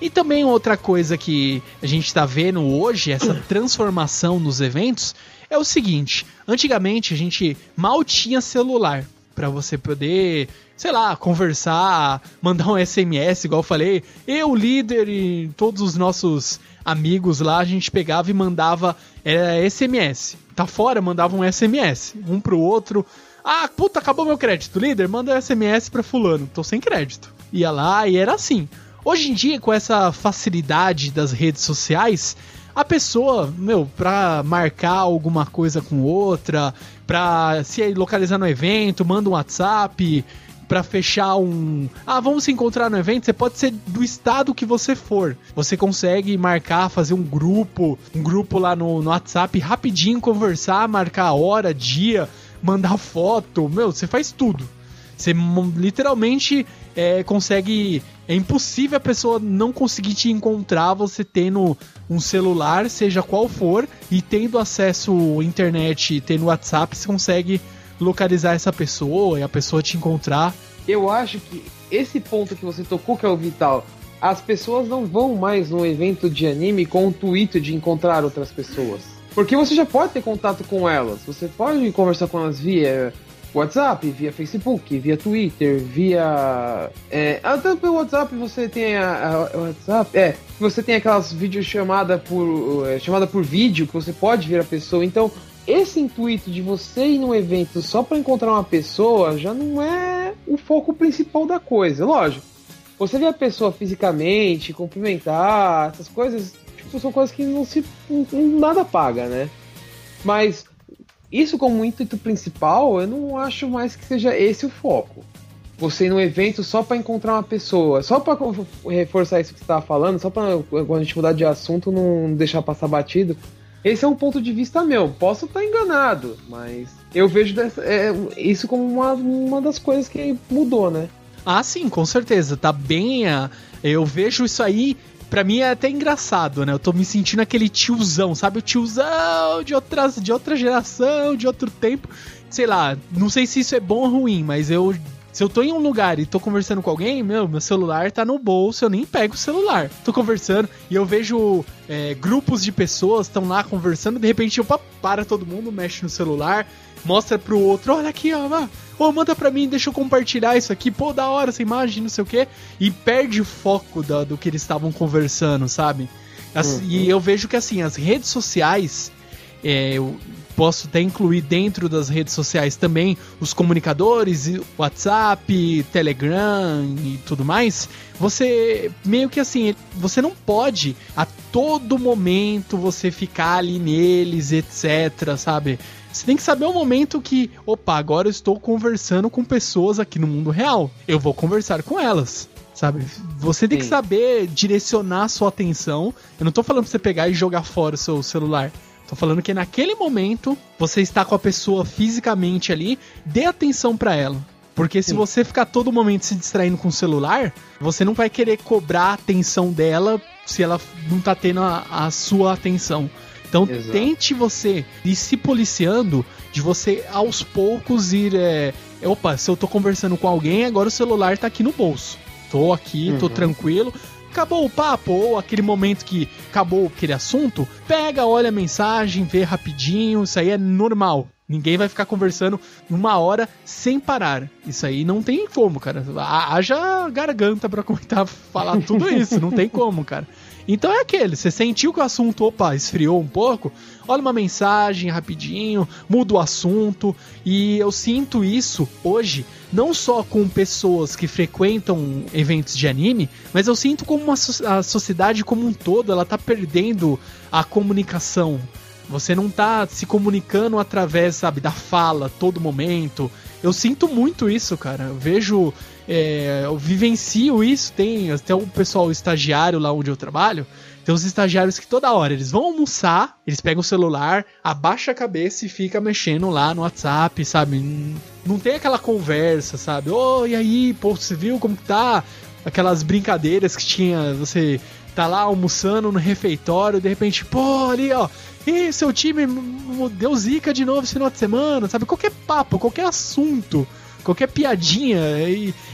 E também outra coisa que a gente está vendo hoje, essa transformação nos eventos, é o seguinte: antigamente a gente mal tinha celular para você poder, sei lá, conversar, mandar um SMS, igual eu falei. Eu, líder e todos os nossos amigos lá, a gente pegava e mandava é, SMS. Tá fora, mandava um SMS, um pro outro. Ah, puta, acabou meu crédito. Líder, manda SMS pra fulano. Tô sem crédito. Ia lá e era assim. Hoje em dia, com essa facilidade das redes sociais, a pessoa, meu, pra marcar alguma coisa com outra, pra se localizar no evento, manda um WhatsApp, para fechar um. Ah, vamos se encontrar no evento. Você pode ser do estado que você for. Você consegue marcar, fazer um grupo, um grupo lá no, no WhatsApp, rapidinho conversar, marcar hora, dia, mandar foto. Meu, você faz tudo. Você literalmente é, consegue. É impossível a pessoa não conseguir te encontrar você tendo um celular, seja qual for, e tendo acesso à internet, tendo WhatsApp, você consegue localizar essa pessoa e a pessoa te encontrar. Eu acho que esse ponto que você tocou que é o vital. As pessoas não vão mais no evento de anime com o intuito de encontrar outras pessoas. Porque você já pode ter contato com elas. Você pode conversar com elas via WhatsApp, via Facebook, via Twitter, via. É, até pelo WhatsApp você tem a, a, WhatsApp. É, você tem aquelas videochamadas por. É, chamada por vídeo que você pode ver a pessoa. Então, esse intuito de você ir num evento só para encontrar uma pessoa já não é o foco principal da coisa. Lógico, você ver a pessoa fisicamente, cumprimentar, essas coisas, tipo, são coisas que não se. nada paga, né? Mas isso como intuito principal, eu não acho mais que seja esse o foco. Você ir num evento só para encontrar uma pessoa, só para reforçar isso que você estava falando, só para quando a gente mudar de assunto não deixar passar batido. Esse é um ponto de vista meu. Posso estar enganado, mas eu vejo dessa, é, isso como uma, uma das coisas que mudou, né? Ah, sim, com certeza. Tá bem. Eu vejo isso aí Pra mim é até engraçado, né? Eu tô me sentindo aquele tiozão, sabe? O tiozão de, outras, de outra geração, de outro tempo. Sei lá, não sei se isso é bom ou ruim, mas eu se eu tô em um lugar e tô conversando com alguém, meu, meu celular tá no bolso, eu nem pego o celular. Tô conversando e eu vejo é, grupos de pessoas estão lá conversando, de repente, opa, para todo mundo, mexe no celular, mostra pro outro, olha aqui, ó, ó, manda pra mim, deixa eu compartilhar isso aqui, pô, da hora essa imagem, não sei o que, e perde o foco da, do que eles estavam conversando, sabe? Assim, uhum. E eu vejo que assim, as redes sociais, é, posso até incluir dentro das redes sociais também os comunicadores, WhatsApp, Telegram e tudo mais, você meio que assim, você não pode a todo momento você ficar ali neles, etc, sabe? Você tem que saber o momento que, opa, agora eu estou conversando com pessoas aqui no mundo real. Eu vou conversar com elas sabe? Você tem que saber direcionar a sua atenção. Eu não tô falando pra você pegar e jogar fora o seu celular. Tô falando que naquele momento você está com a pessoa fisicamente ali, dê atenção para ela. Porque se Sim. você ficar todo momento se distraindo com o celular, você não vai querer cobrar a atenção dela se ela não tá tendo a, a sua atenção. Então Exato. tente você ir se policiando de você aos poucos ir. É, opa, se eu tô conversando com alguém, agora o celular tá aqui no bolso. Tô aqui, uhum. tô tranquilo acabou o papo, ou aquele momento que acabou aquele assunto, pega, olha a mensagem, vê rapidinho, isso aí é normal. Ninguém vai ficar conversando uma hora sem parar. Isso aí não tem como, cara. Haja garganta para comentar, falar tudo isso, não tem como, cara. Então é aquele, você sentiu que o assunto, opa, esfriou um pouco, olha uma mensagem rapidinho, muda o assunto, e eu sinto isso hoje, não só com pessoas que frequentam eventos de anime, mas eu sinto como uma, a sociedade como um todo, ela tá perdendo a comunicação. Você não tá se comunicando através, sabe, da fala todo momento. Eu sinto muito isso, cara. Eu vejo é, eu vivencio isso, tem até o pessoal estagiário lá onde eu trabalho, tem uns estagiários que toda hora eles vão almoçar, eles pegam o celular, abaixa a cabeça e fica mexendo lá no WhatsApp, sabe? Não tem aquela conversa, sabe? Ô, oh, e aí, pô, você viu como tá? Aquelas brincadeiras que tinha, você tá lá almoçando no refeitório, de repente, pô, ali, ó, e seu time deu zica de novo esse final de semana, sabe? Qualquer papo, qualquer assunto qualquer piadinha,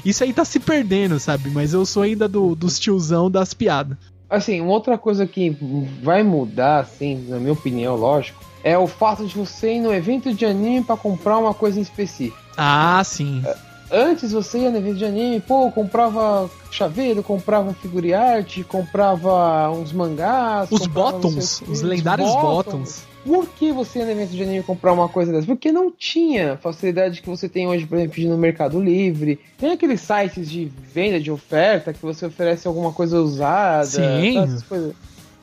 isso aí tá se perdendo, sabe? Mas eu sou ainda do, dos tiozão das piadas. Assim, uma outra coisa que vai mudar, assim, na minha opinião, lógico, é o fato de você ir no evento de anime para comprar uma coisa em específico. Ah, sim. Antes você ia no evento de anime, pô, comprava chaveiro, comprava um figure art, comprava uns mangás. Os bottoms, os lendários bottoms. Por que você ia no evento de anime comprar uma coisa dessa? Porque não tinha facilidade que você tem hoje, por exemplo, no Mercado Livre. Tem aqueles sites de venda de oferta que você oferece alguma coisa usada. Sim.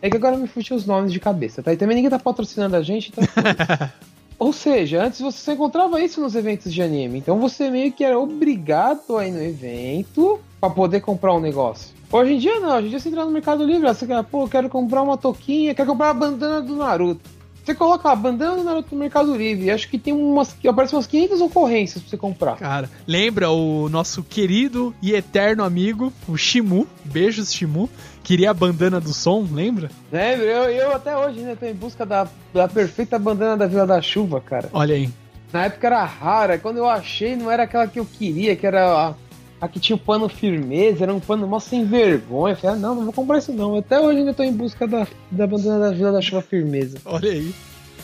É que agora me fugiu os nomes de cabeça, tá? E também ninguém tá patrocinando a gente, então. Ou seja, antes você só encontrava isso nos eventos de anime. Então você meio que era obrigado a ir no evento para poder comprar um negócio. Hoje em dia não, hoje em dia você entra no Mercado Livre, você quer, pô, quero comprar uma toquinha, quero comprar a bandana do Naruto. Você coloca a bandana do Naruto no Mercado Livre. Acho que tem umas. Aparecem umas 500 ocorrências pra você comprar. Cara, lembra o nosso querido e eterno amigo, o Shimu. Beijos, Shimu. Queria a bandana do som, lembra? Lembro, eu, eu até hoje ainda né, tô em busca da, da perfeita bandana da Vila da Chuva, cara. Olha aí. Na época era rara, quando eu achei não era aquela que eu queria, que era a, a que tinha o pano firmeza, era um pano mó sem vergonha. Eu falei, ah, não, não vou comprar isso não. Até hoje ainda tô em busca da, da bandana da Vila da Chuva firmeza. Olha aí.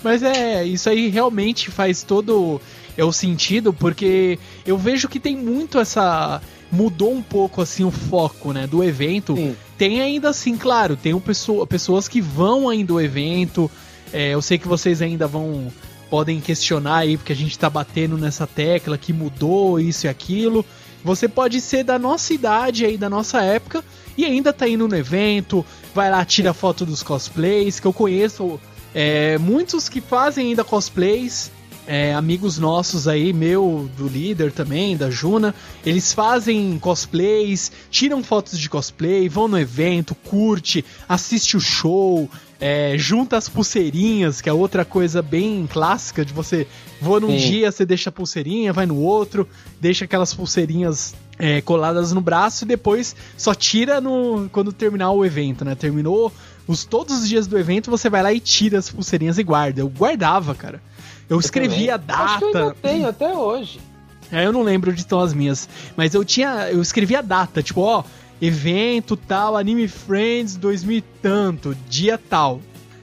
Mas é, isso aí realmente faz todo é o sentido, porque eu vejo que tem muito essa mudou um pouco assim o foco, né, do evento. Sim. Tem ainda assim, claro, tem um pessoa, pessoas que vão ainda ao evento. É, eu sei que vocês ainda vão podem questionar aí porque a gente tá batendo nessa tecla que mudou isso e aquilo. Você pode ser da nossa idade aí, da nossa época, e ainda tá indo no evento, vai lá, tira foto dos cosplays, que eu conheço é, muitos que fazem ainda cosplays, é, amigos nossos aí, meu, do líder também, da Juna, eles fazem cosplays, tiram fotos de cosplay, vão no evento, curte, assiste o show, é, junta as pulseirinhas, que é outra coisa bem clássica de você. Vou num Sim. dia, você deixa a pulseirinha, vai no outro, deixa aquelas pulseirinhas é, coladas no braço e depois só tira no quando terminar o evento, né? Terminou os todos os dias do evento, você vai lá e tira as pulseirinhas e guarda. Eu guardava, cara. Eu escrevia a data. Acho que eu ainda tenho até hoje. É, eu não lembro de estão as minhas, mas eu tinha, eu escrevia a data, tipo, ó, evento tal, Anime Friends 2000 e tanto, dia tal.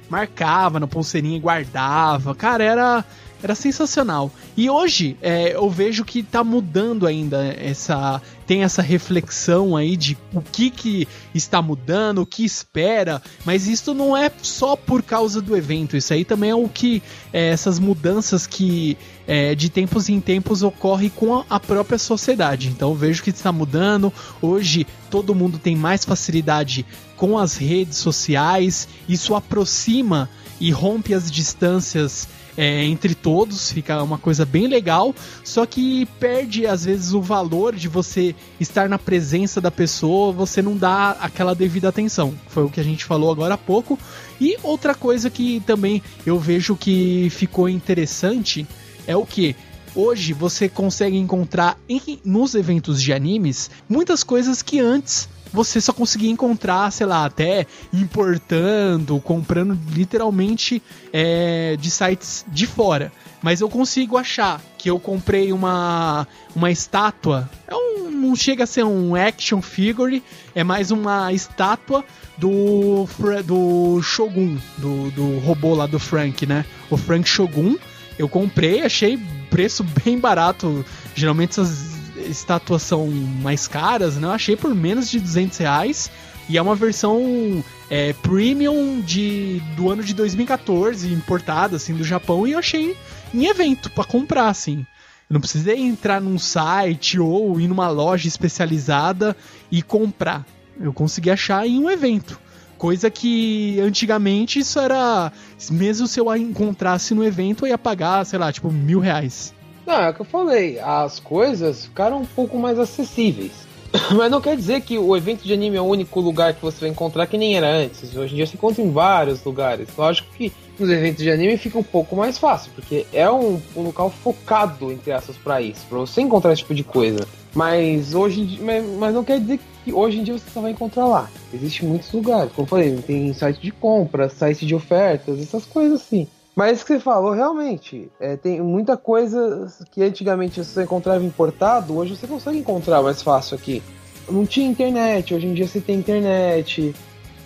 Marcava na pulseirinha e guardava. Cara, era era sensacional. E hoje é, eu vejo que tá mudando ainda essa. Tem essa reflexão aí de o que, que está mudando, o que espera, mas isso não é só por causa do evento, isso aí também é o que. É, essas mudanças que é, de tempos em tempos ocorre com a, própria sociedade. Então vejo que está mudando. Hoje todo mundo tem mais facilidade com as redes sociais, isso aproxima e rompe as distâncias é, entre todos, fica uma coisa bem legal, só que perde às vezes o valor de você estar na presença da pessoa, você não dá aquela devida atenção. Foi o que a gente falou agora há pouco. E outra coisa que também eu vejo que ficou interessante é o que hoje você consegue encontrar em, nos eventos de animes muitas coisas que antes você só conseguia encontrar, sei lá, até importando, comprando literalmente é, de sites de fora. Mas eu consigo achar que eu comprei uma, uma estátua. É um, não chega a ser um action figure, é mais uma estátua do, do Shogun, do, do robô lá do Frank, né? O Frank Shogun. Eu comprei, achei preço bem barato. Geralmente essas estátuas são mais caras, né? Eu achei por menos de 200 reais. E é uma versão é, premium de, do ano de 2014, importada assim do Japão, e eu achei em evento para comprar, assim. Eu não precisei entrar num site ou ir numa loja especializada e comprar. Eu consegui achar em um evento. Coisa que antigamente isso era. Mesmo se eu encontrasse no evento, eu ia pagar, sei lá, tipo, mil reais. Não, é o que eu falei. As coisas ficaram um pouco mais acessíveis. Mas não quer dizer que o evento de anime é o único lugar que você vai encontrar que nem era antes. Hoje em dia você encontra em vários lugares. Lógico que nos eventos de anime fica um pouco mais fácil, porque é um, um local focado, entre aspas, para isso, para você encontrar esse tipo de coisa. Mas hoje em dia, mas, mas, não quer dizer que hoje em dia você só vai encontrar lá. Existem muitos lugares, como eu falei, tem site de compra, site de ofertas, essas coisas assim. Mas isso que você falou, realmente, é, tem muita coisa que antigamente você encontrava importado, hoje você consegue encontrar mais fácil aqui. Não tinha internet, hoje em dia você tem internet.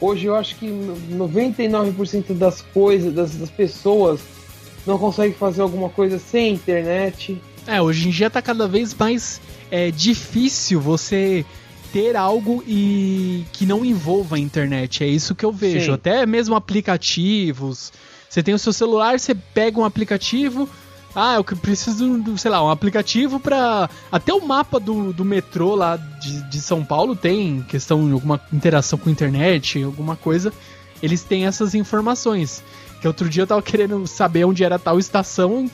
Hoje eu acho que 99% das coisas, das, das pessoas, não consegue fazer alguma coisa sem internet. É, hoje em dia tá cada vez mais é, difícil você ter algo e que não envolva a internet. É isso que eu vejo. Sim. Até mesmo aplicativos. Você tem o seu celular, você pega um aplicativo. Ah, eu preciso, sei lá, um aplicativo para Até o mapa do, do metrô lá de, de São Paulo tem questão de alguma interação com a internet, alguma coisa. Eles têm essas informações. Que outro dia eu tava querendo saber onde era tal estação.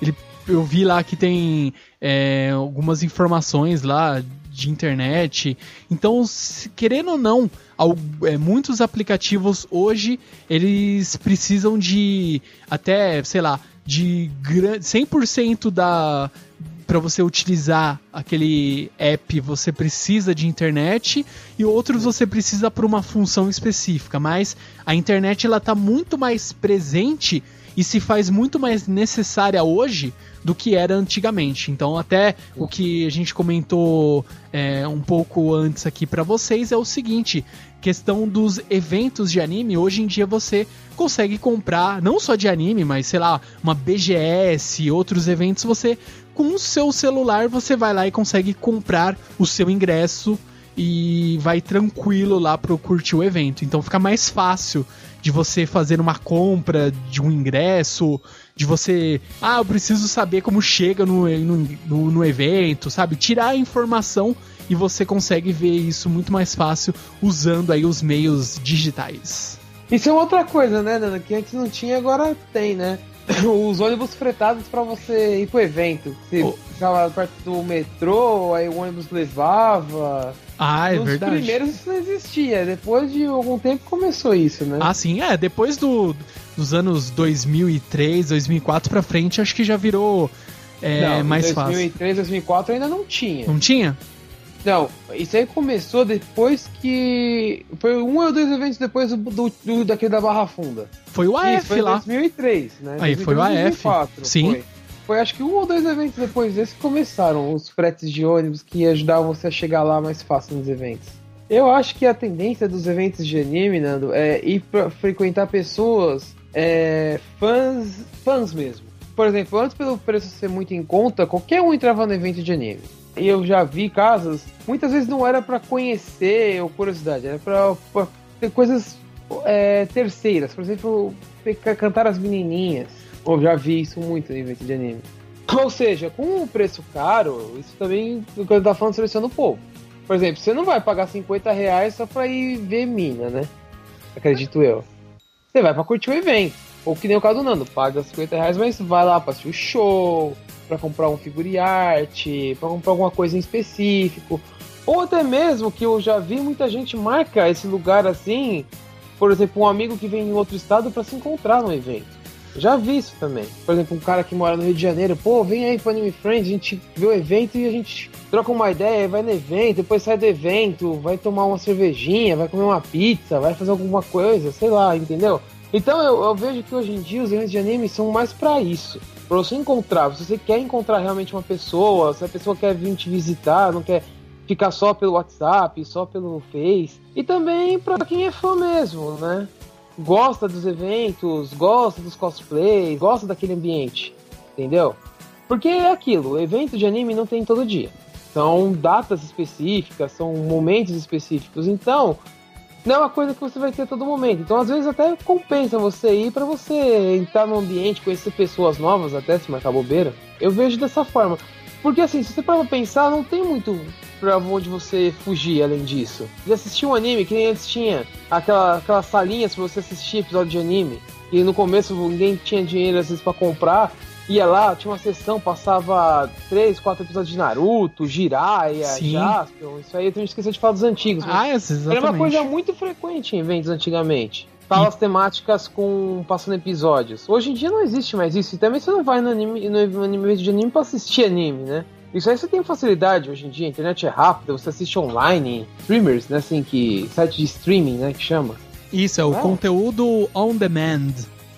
Ele, eu vi lá que tem é, algumas informações lá de internet. Então, se, querendo ou não, ao, é, muitos aplicativos hoje eles precisam de até, sei lá, de 100% da para você utilizar aquele app, você precisa de internet e outros você precisa para uma função específica, mas a internet ela tá muito mais presente e se faz muito mais necessária hoje do que era antigamente. Então, até o que a gente comentou é, um pouco antes aqui para vocês é o seguinte: questão dos eventos de anime. Hoje em dia você consegue comprar, não só de anime, mas sei lá, uma BGS, outros eventos. Você, com o seu celular, você vai lá e consegue comprar o seu ingresso e vai tranquilo lá para curtir o evento. Então fica mais fácil de você fazer uma compra de um ingresso, de você, ah, eu preciso saber como chega no, no, no evento, sabe? Tirar a informação e você consegue ver isso muito mais fácil usando aí os meios digitais. Isso é outra coisa, né, Nana? Que antes não tinha, agora tem, né? Os ônibus fretados para você ir pro evento. Você oh. ficava perto do metrô, aí o ônibus levava. Ah, é Nos verdade. Nos primeiros isso não existia. Depois de algum tempo começou isso, né? Ah, sim, é. Depois do, dos anos 2003, 2004 pra frente, acho que já virou é, não, mais 2003, fácil. 2003, 2004 ainda não tinha. Não tinha? Não, isso aí começou depois que. Foi um ou dois eventos depois do, do, do daquele da Barra Funda. Foi o AF isso, foi lá. Em 2003, né? Aí 2003, foi o AF. 2004, Sim. Foi. foi. acho que um ou dois eventos depois desse que começaram os fretes de ônibus que ajudavam você a chegar lá mais fácil nos eventos. Eu acho que a tendência dos eventos de anime, Nando, é ir pra frequentar pessoas é, fãs, fãs mesmo. Por exemplo, antes pelo preço ser muito em conta, qualquer um entrava no evento de anime. E eu já vi casas, muitas vezes não era para conhecer ou curiosidade, era pra, ter coisas é, terceiras. Por exemplo, cantar as menininhas. Eu já vi isso muito no evento de anime. Ou seja, com o preço caro, isso também, o que eu tava falando, seleciona o povo. Por exemplo, você não vai pagar 50 reais só pra ir ver mina, né? Acredito eu. Você vai pra curtir o evento. Ou que nem o caso do Nando, paga 50 reais, mas vai lá pra assistir o show, para comprar um figure art, para comprar alguma coisa em específico. Ou até mesmo que eu já vi muita gente marca esse lugar assim, por exemplo, um amigo que vem em outro estado para se encontrar no evento. Já vi isso também. Por exemplo, um cara que mora no Rio de Janeiro, pô, vem aí pro Anime Friends, a gente vê o evento e a gente troca uma ideia, vai no evento, depois sai do evento, vai tomar uma cervejinha, vai comer uma pizza, vai fazer alguma coisa, sei lá, entendeu? Então eu, eu vejo que hoje em dia os eventos de anime são mais para isso para você encontrar, se você quer encontrar realmente uma pessoa, se a pessoa quer vir te visitar, não quer ficar só pelo WhatsApp, só pelo Face, e também para quem é fã mesmo, né? Gosta dos eventos, gosta dos cosplays, gosta daquele ambiente, entendeu? Porque é aquilo, evento de anime não tem todo dia. São datas específicas, são momentos específicos. Então, não é uma coisa que você vai ter todo momento. Então, às vezes, até compensa você ir para você entrar no ambiente, conhecer pessoas novas, até se marcar bobeira. Eu vejo dessa forma. Porque, assim, se você para pensar, não tem muito pra onde você fugir além disso. Já assistiu um anime que nem antes tinha aquela, aquelas salinhas pra você assistir episódio de anime. E no começo ninguém tinha dinheiro às vezes pra comprar. Ia lá, tinha uma sessão, passava três, quatro episódios de Naruto, Jiraiya, Sim. Jaspion. Isso aí eu tenho que esquecer de falar dos antigos. mas Ah, essa, exatamente. era uma coisa muito frequente em eventos antigamente. Salas temáticas com passando episódios. Hoje em dia não existe mais isso. E também você não vai no anime, no anime de anime pra assistir anime, né? Isso aí você tem facilidade hoje em dia, a internet é rápida, você assiste online, streamers, né, assim, que. site de streaming, né, que chama. Isso, é o Ah. conteúdo on demand.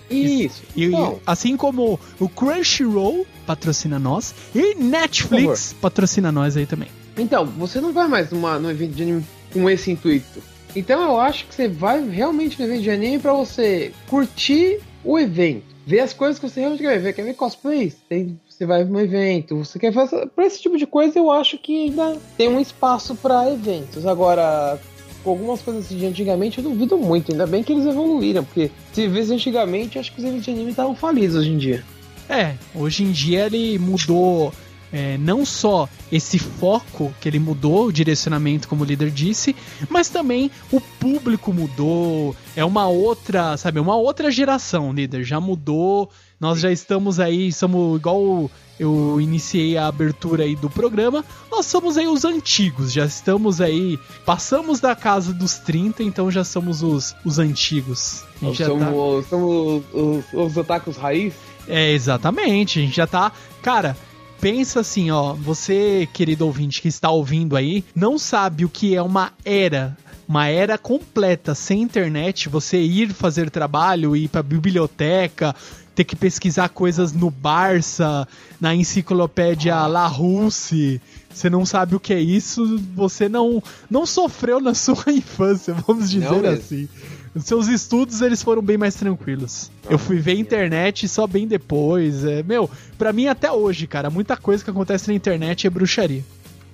Isso. E, Então, assim como o Crunchyroll patrocina nós e Netflix patrocina nós aí também. então, você não vai mais numa, num evento de anime com esse intuito. Então eu acho que você vai realmente no evento de anime pra você curtir o evento. Ver as coisas que você realmente quer ver. Quer ver cosplays? Tem, você vai no evento. Você quer fazer. Pra esse tipo de coisa, eu acho que ainda tem um espaço pra eventos. Agora, com algumas coisas de antigamente, eu duvido muito. Ainda bem que eles evoluíram. Porque se visse antigamente, eu acho que os eventos de anime estavam falidos hoje em dia. É, hoje em dia ele mudou é, não só esse foco que ele mudou, o direcionamento, como o líder disse, mas também o público mudou. É uma outra, sabe, uma outra geração, líder. Já mudou. Nós já estamos aí, somos igual eu iniciei a abertura aí do programa. Nós somos aí os antigos, já estamos aí, passamos da casa dos 30, então já somos os, os antigos. A gente já tá- Somos, somos os, os otakus raiz. é, exatamente. A gente já tá. Cara, pensa assim, ó. Você, querido ouvinte que está ouvindo aí, não sabe o que é uma era. Uma era completa, sem internet, você ir fazer trabalho, ir pra biblioteca, ter que pesquisar coisas no Barça, na enciclopédia La Russe. Você não sabe o que é isso, você não, não sofreu na sua infância, vamos dizer mesmo. assim. Os seus estudos, eles foram bem mais tranquilos. Eu fui ver internet só bem depois. É, meu, pra mim até hoje, cara, muita coisa que acontece na internet é bruxaria.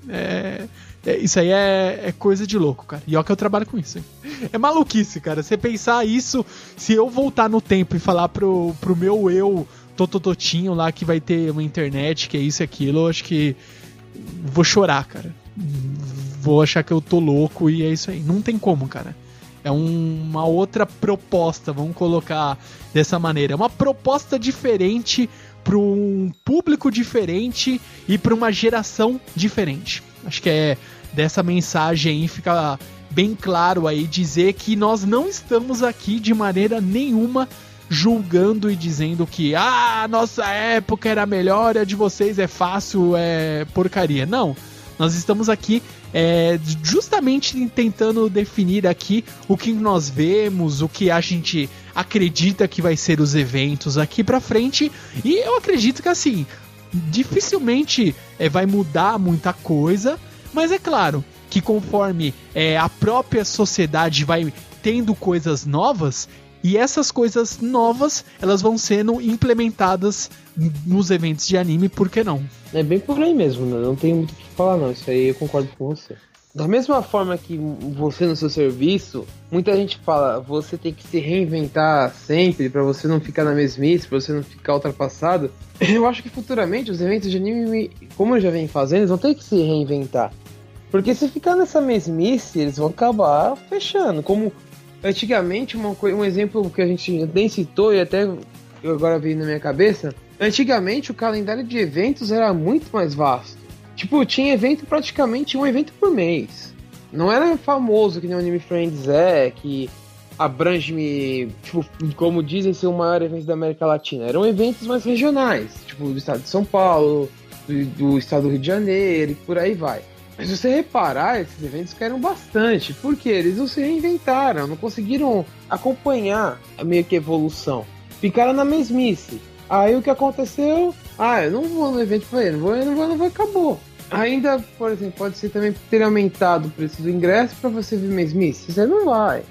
É, é- isso aí é, é coisa de louco, cara. E ó que eu trabalho com isso. hein? É maluquice, cara. Você pensar isso, se eu voltar no tempo e falar pro, pro meu eu totototinho lá que vai ter uma internet, que é isso e aquilo, eu acho que vou chorar, cara. Vou achar que eu tô louco e é isso aí. Não tem como, cara. É um- uma outra proposta, vamos colocar dessa maneira. É uma proposta diferente para um público diferente e para uma geração diferente. Acho que é dessa mensagem aí fica bem claro aí dizer que nós não estamos aqui de maneira nenhuma julgando e dizendo que ah, nossa época era melhor, a de vocês é fácil, é porcaria. Não. Nós estamos aqui é, justamente tentando definir aqui o que nós vemos, o que a gente acredita que vai ser os eventos aqui pra frente. E eu acredito que assim, dificilmente é, vai mudar muita coisa, mas é claro que conforme é, a própria sociedade vai tendo coisas novas, e essas coisas novas elas vão sendo implementadas nos eventos de anime, por que não? É bem por aí mesmo, né? não tenho muito o que falar não, isso aí eu concordo com você. Da mesma forma que você no seu serviço, muita gente fala, você tem que se reinventar sempre pra você não ficar na mesmice, pra você não ficar ultrapassado. Eu acho que futuramente os eventos de anime, como eu já venho fazendo, eles vão ter que se reinventar. Porque se ficar nessa mesmice, eles vão acabar fechando. Como antigamente, uma um exemplo que a gente nem citou e até eu agora veio na minha cabeça, Antigamente o calendário de eventos era muito mais vasto. Tipo, tinha evento praticamente um evento por mês. Não era famoso que nem o Anime Friends é, que abrange, tipo, como dizem, ser o maior evento da América Latina. Eram eventos mais regionais, tipo, do estado de São Paulo, do, do estado do Rio de Janeiro e por aí vai. Mas se você reparar, esses eventos caíram bastante, porque eles não se reinventaram, não conseguiram acompanhar a meio que evolução. Ficaram na mesmice. Aí o que aconteceu? Ah, eu não vou no evento ele, não vou, eu não vou, não vou, acabou. Ainda, por exemplo, pode ser também ter aumentado o preço do ingresso pra você ver mesmice. Você não vai.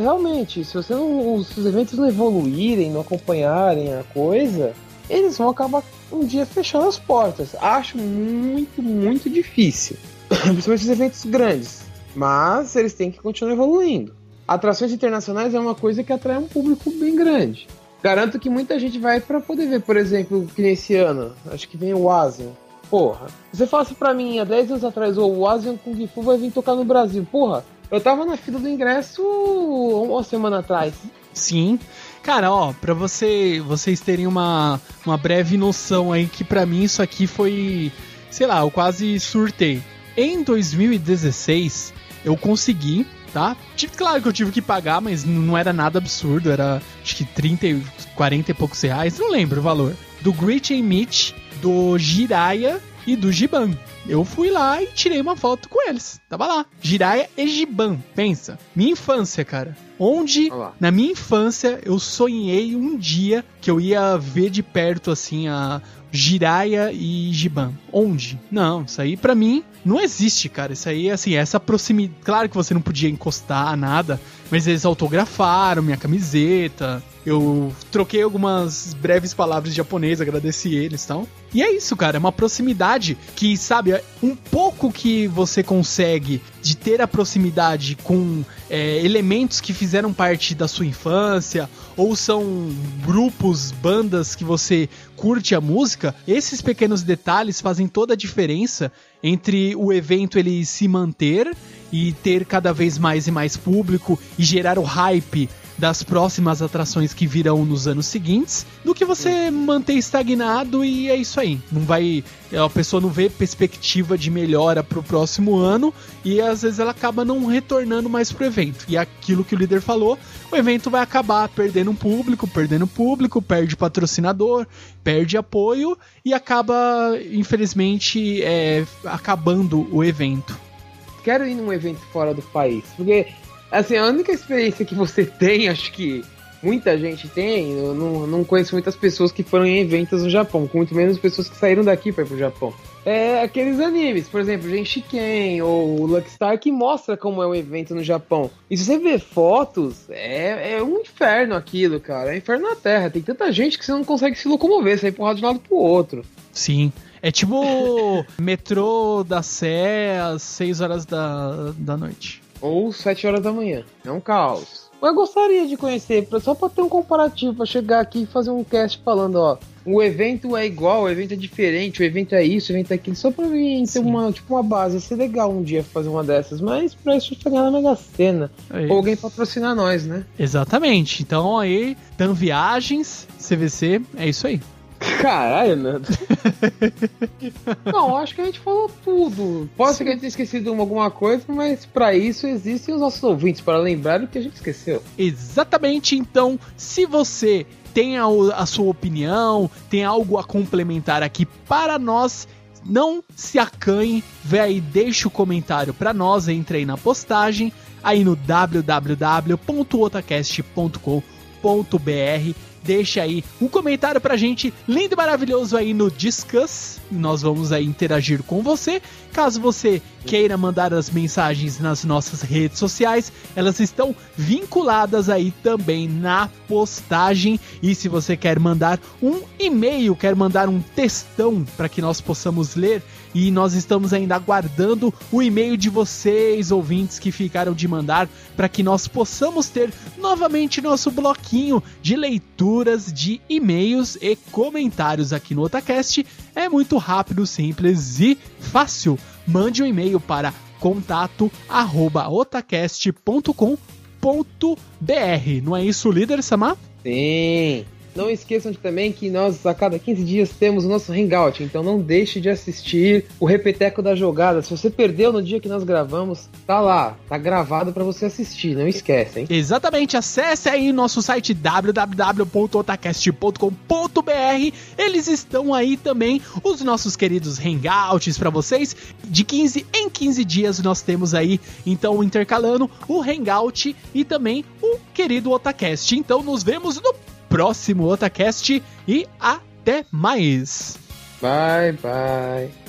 Realmente, se você não, os eventos não evoluírem, não acompanharem a coisa, eles vão acabar um dia fechando as portas. Acho muito, muito difícil. Principalmente os eventos grandes. Mas eles têm que continuar evoluindo. atrações internacionais é uma coisa que atrai um público bem grande. Garanto que muita gente vai para poder ver, por exemplo, que nesse ano, acho que vem o Asian. Porra, você falasse pra mim há 10 anos atrás, oh, o Asian Kung Fu vai vir tocar no Brasil. Porra, eu tava na fila do ingresso uma semana atrás. Sim. Cara, ó, pra você, vocês terem uma, uma breve noção aí que para mim isso aqui foi, sei lá, eu quase surtei. Em 2016, eu consegui, tá? Claro que eu tive que pagar, mas não era nada absurdo, era acho que 30, 40 e poucos reais, não lembro o valor. Do Great Meet, do Jiraya e do Giban. Eu fui lá e tirei uma foto com eles. Tava lá. Jiraya e Giban. Pensa. Minha infância, cara. Onde, Olá. na minha infância, eu sonhei um dia que eu ia ver de perto, assim, a Jiraya e Giban. Onde? Não, isso aí pra mim não existe, cara. Isso aí, assim, essa proximidade. Claro que você não podia encostar nada, mas eles autografaram minha camiseta. Eu troquei algumas breves palavras em japonês, agradeci eles e tal. E é isso, cara. É uma proximidade que, sabe, é um pouco que você consegue de ter a proximidade com é, elementos que fizeram parte da sua infância, ou são grupos, bandas que você curte a música, esses pequenos detalhes fazem toda a diferença entre o evento ele se manter e ter cada vez mais e mais público e gerar o hype das próximas atrações que virão nos anos seguintes, do que você manter estagnado e é isso aí. Não vai. A pessoa não vê perspectiva de melhora pro próximo ano e às vezes ela acaba não retornando mais pro evento. E aquilo que o líder falou, o evento vai acabar perdendo um público, perdendo público, perde patrocinador, perde apoio e acaba, infelizmente, é, acabando o evento. Quero ir num evento fora do país, porque assim, a única experiência que você tem, acho que muita gente tem, eu não, não conheço muitas pessoas que foram em eventos no Japão, muito menos pessoas que saíram daqui para ir pro Japão. É aqueles animes, por exemplo, Genshiken ou Luckstar, que mostra como é um evento no Japão. E se você ver fotos, é, é um inferno aquilo, cara. É um inferno na Terra. Tem tanta gente que você não consegue se locomover, você é empurrado de um lado pro outro. Sim. É tipo metrô da Sé às 6 horas da, da noite. Ou 7 horas da manhã. É um caos. Eu gostaria de conhecer, só pra ter um comparativo, pra chegar aqui e fazer um cast falando, ó. O evento é igual, o evento é diferente, o evento é isso, o evento é aquilo, só pra mim ter uma, tipo, uma base. Ia ser legal um dia fazer uma dessas, mas pra isso chegar na Mega Sena. É Ou alguém patrocinar nós, né? Exatamente. Então aí, Dan Viagens, CVC, é isso aí. Caralho, Nando. Não, acho que a gente falou tudo. Pode ser que a gente tenha esquecido alguma coisa, mas pra isso existem os nossos ouvintes, para lembrar o que a gente esqueceu. Exatamente. Então, se você tem a, a sua opinião, tem algo a complementar aqui para nós, não se acanhe, vê aí, deixa o comentário para nós, entre aí na postagem, aí no www.otacast.com.br. Deixa aí um comentário pra gente, lindo e maravilhoso aí no Discuss. Nós vamos aí interagir com você. Caso você queira mandar as mensagens nas nossas redes sociais, elas estão vinculadas aí também na postagem. E se você quer mandar um e-mail, quer mandar um textão para que nós possamos ler, e nós estamos ainda aguardando o e-mail de vocês, ouvintes que ficaram de mandar, para que nós possamos ter novamente nosso bloquinho de leituras de e-mails e comentários aqui no Otacast. É muito rápido, simples e fácil. Mande um e-mail para contato@otacast.com.br. Não é isso, líder Samar? Sim. Não esqueçam também que nós a cada 15 dias temos o nosso Hangout, então não deixe de assistir o Repeteco da Jogada. Se você perdeu no dia que nós gravamos, tá lá, tá gravado pra você assistir, não esquece, hein? Exatamente, acesse aí nosso site www.otacast.com.br. Eles estão aí também, os nossos queridos hangouts para vocês. De 15 em 15 dias nós temos aí, então, intercalando o hangout e também o querido Otacast. Então, nos vemos no próximo Otacast e até mais. Bye, bye.